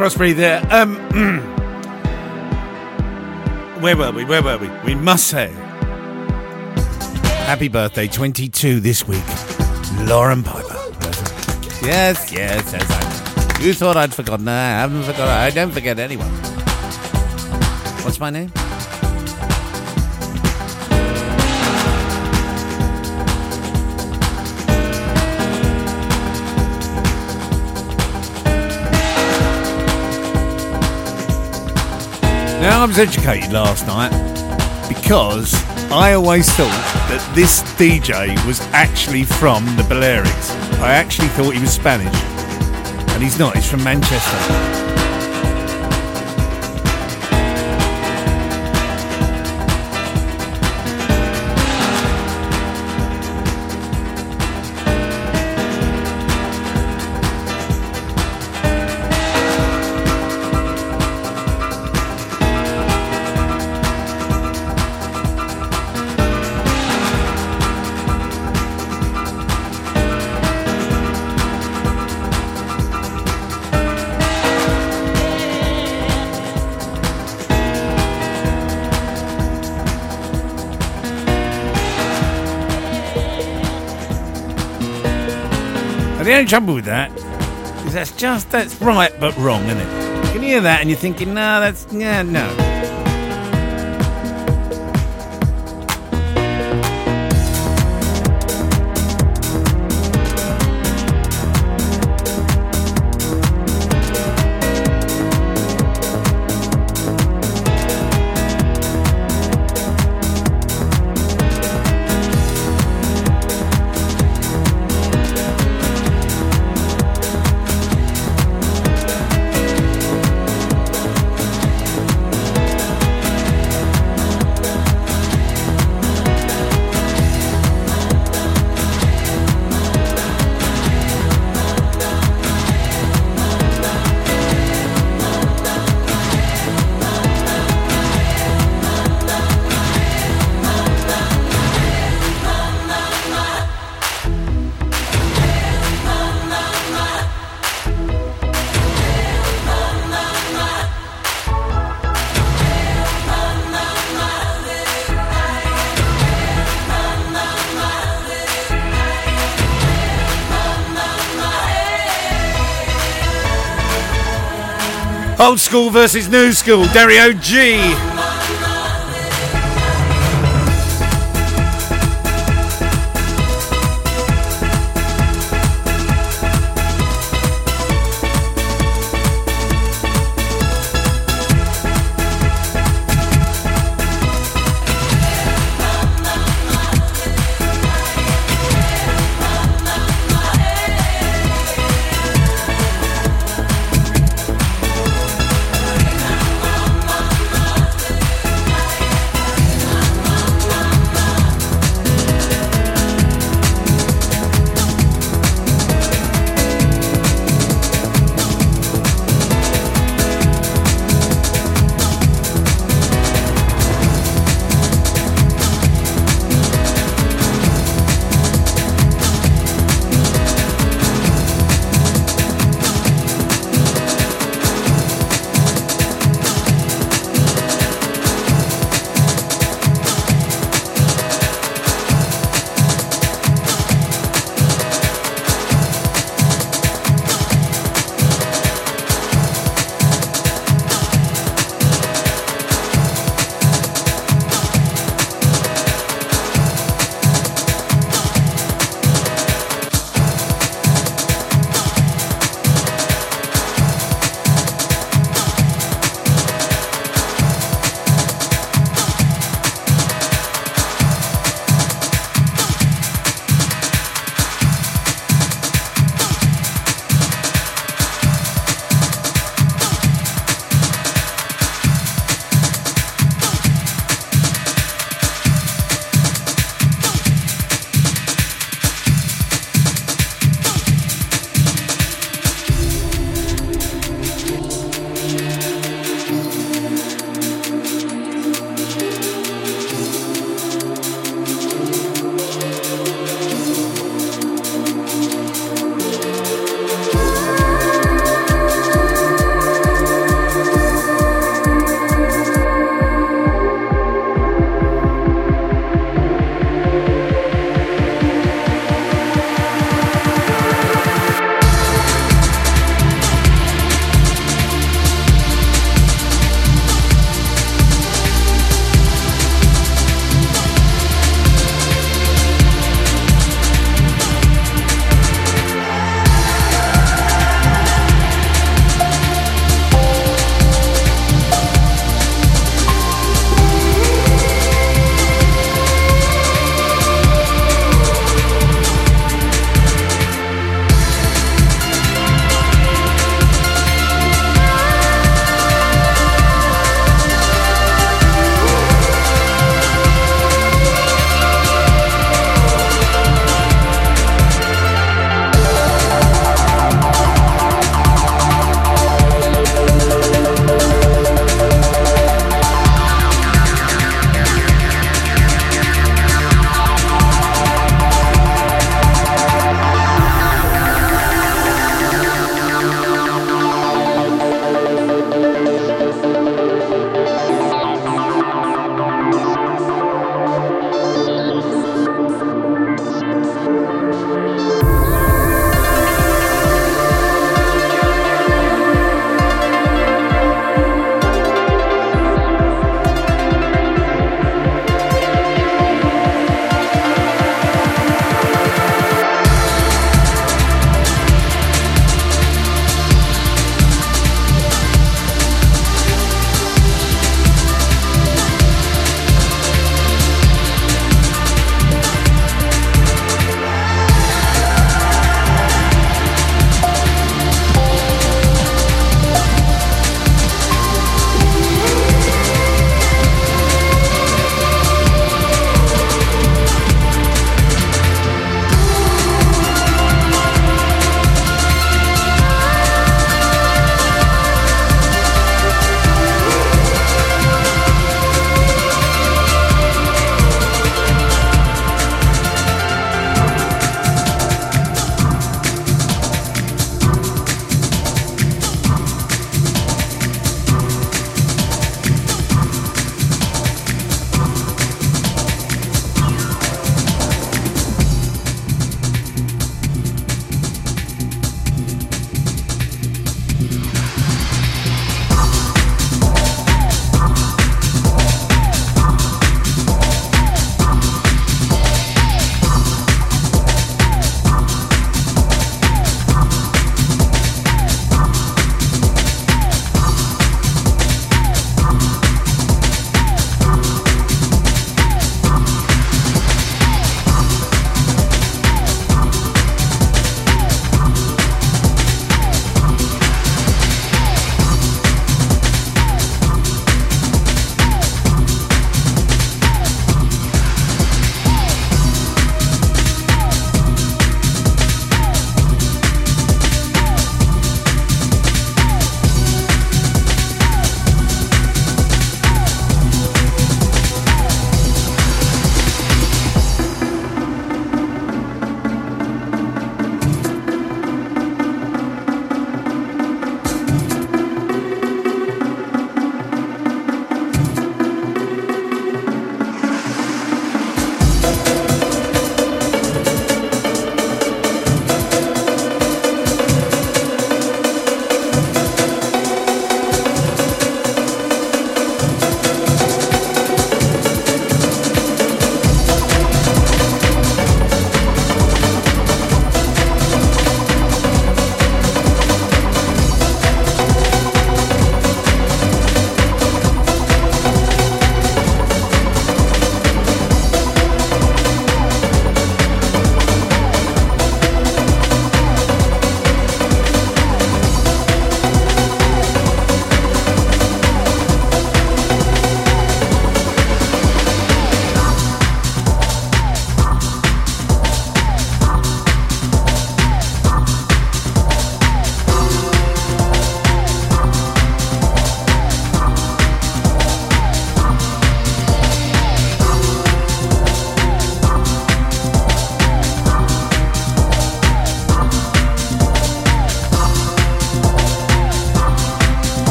Crossbreed there. Um, where were we? Where were we? We must say, happy birthday, 22 this week, Lauren Piper. Yes, yes, yes. I, you thought I'd forgotten. I haven't forgotten. I don't forget anyone. What's my name? Now, I was educated last night because I always thought that this DJ was actually from the Balearics. I actually thought he was Spanish, and he's not. He's from Manchester. The only trouble with that is that's just that's right but wrong, isn't it? You can hear that and you're thinking, no, that's yeah, no. Old school versus new school, Dario G.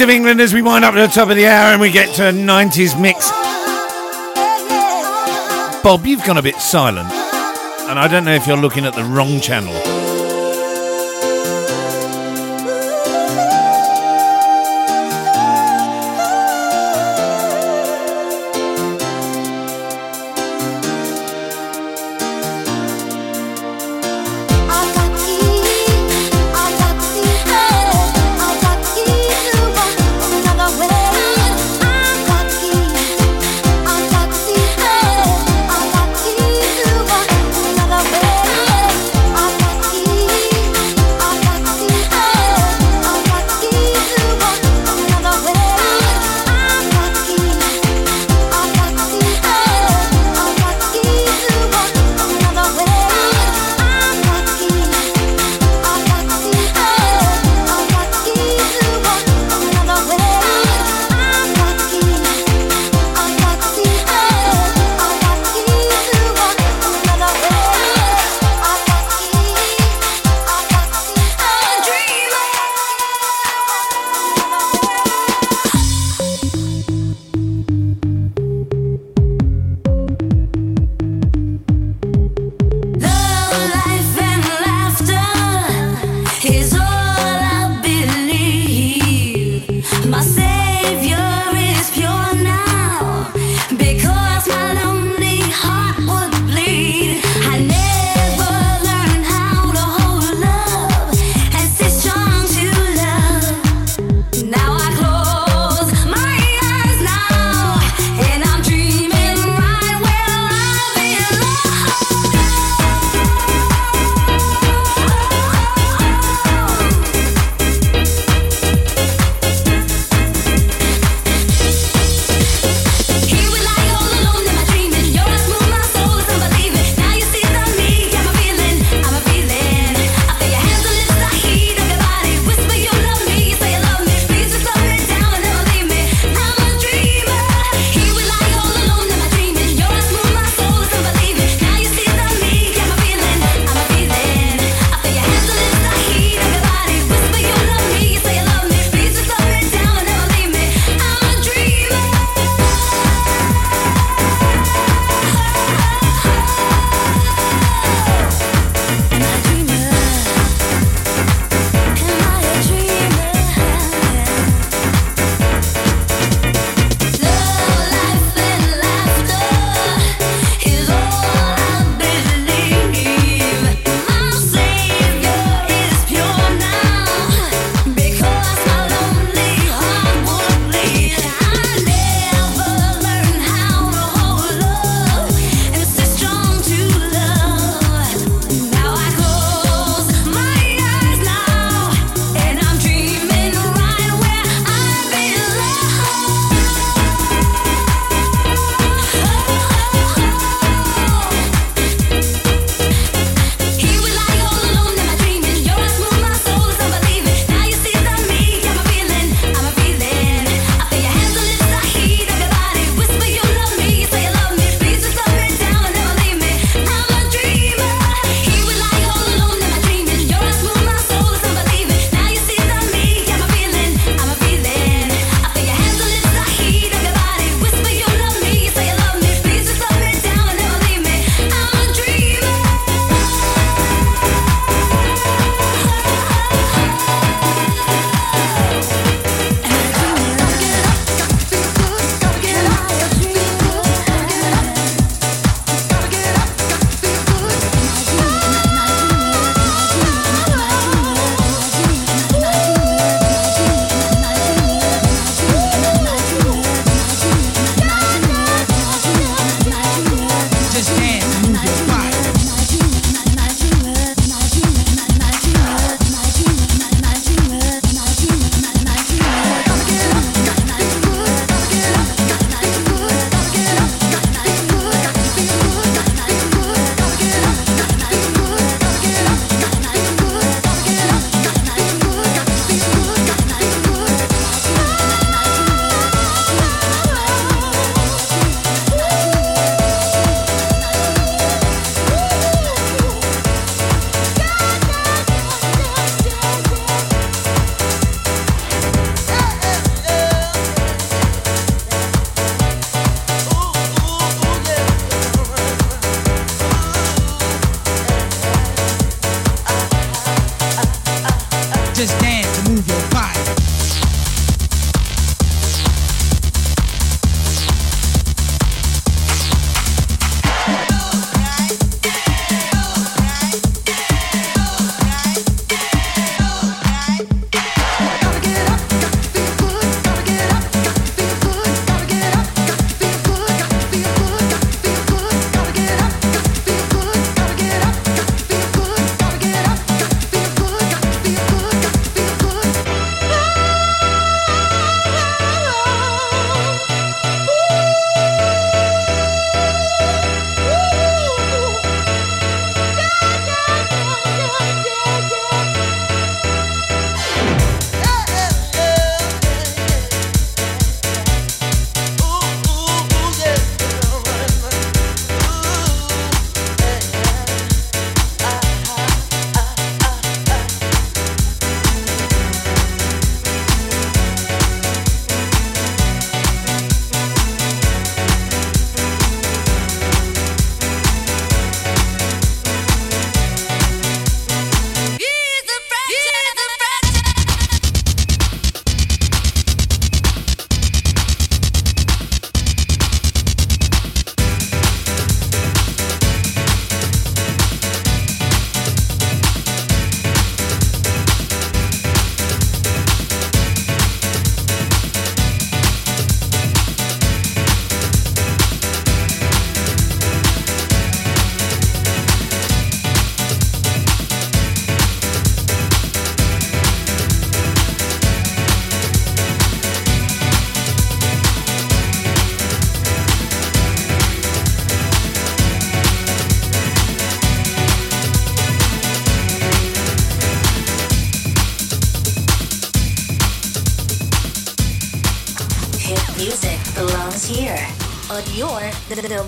Of England as we wind up to the top of the hour and we get to a 90s mix. Bob, you've gone a bit silent. And I don't know if you're looking at the wrong channel.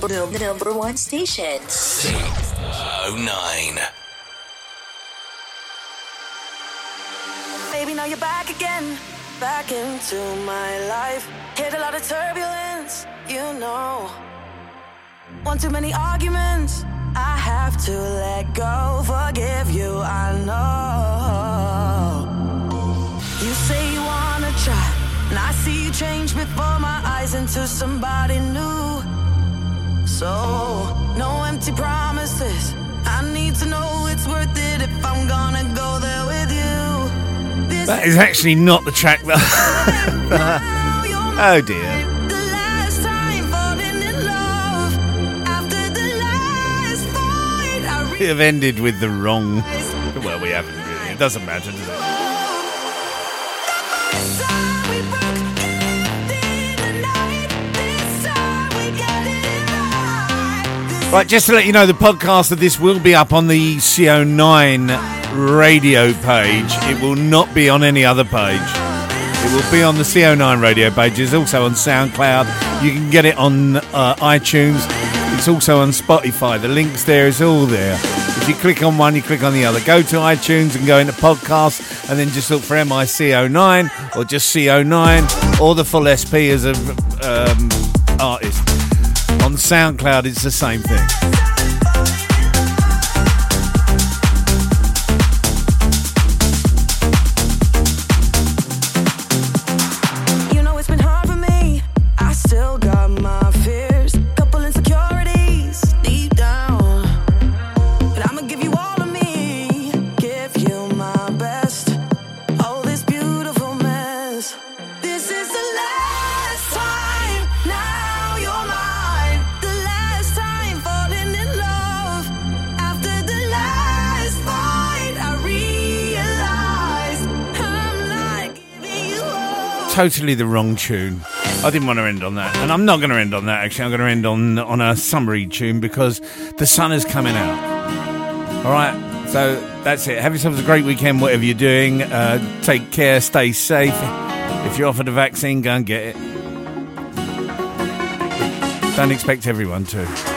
The number, one station. Oh nine. Baby, now you're back again, back into my life. Hit a lot of turbulence, you know. One too many arguments, I have to let go. Forgive you, I know. You say you wanna try, and I see you change before my eyes into somebody new. So, no empty promises. I need to know it's worth it if I'm gonna go there with you. This That is actually not the track that. oh dear. the last time falling in love. After the last fight, I We have ended with the wrong. Well, we haven't really. It doesn't matter, does it? Right, just to let you know, the podcast of this will be up on the CO9 radio page. It will not be on any other page. It will be on the CO9 radio page. It's also on SoundCloud. You can get it on uh, iTunes. It's also on Spotify. The links there is all there. If you click on one, you click on the other. Go to iTunes and go into podcast, and then just look for MICO9 or just CO9 or the full SP as a um, artist. On SoundCloud, it's the same thing. Totally the wrong tune. I didn't want to end on that, and I'm not going to end on that. Actually, I'm going to end on on a summery tune because the sun is coming out. All right, so that's it. Have yourselves a great weekend, whatever you're doing. Uh, take care, stay safe. If you're offered a vaccine, go and get it. Don't expect everyone to.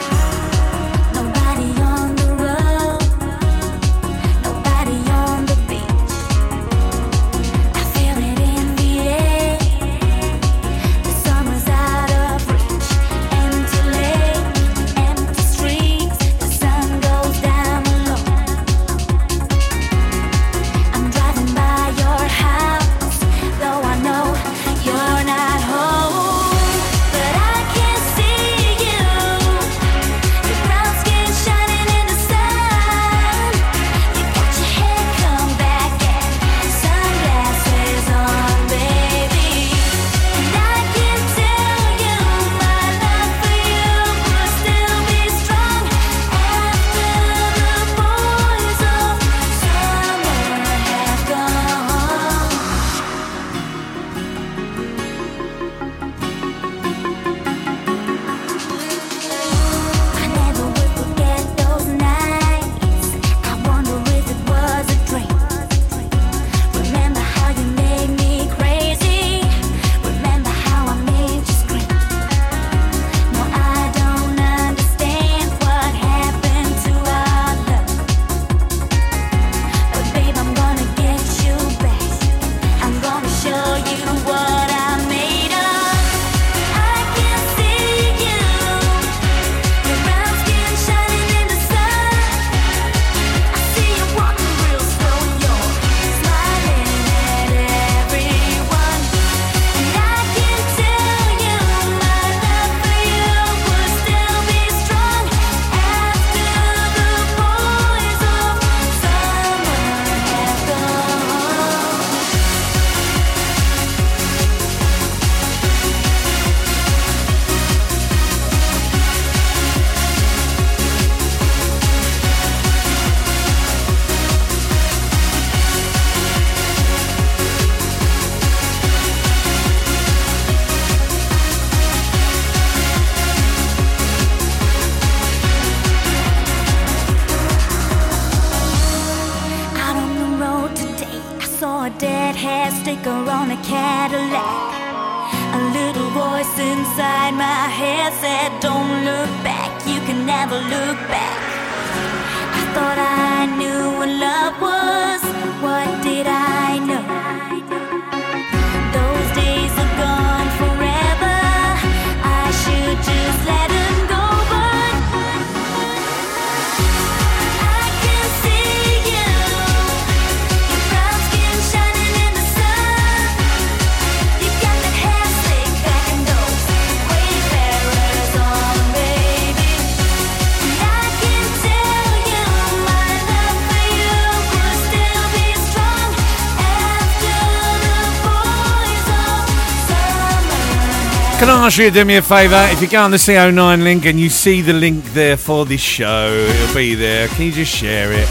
Ask you to do me a favour? If you go on the CO9 link and you see the link there for this show, it'll be there. Can you just share it?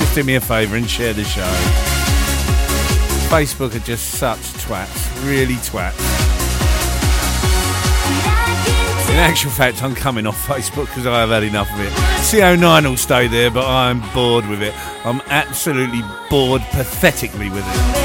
Just do me a favour and share the show. Facebook are just such twats, really twats. In actual fact, I'm coming off Facebook because I have had enough of it. CO9 will stay there, but I'm bored with it. I'm absolutely bored pathetically with it.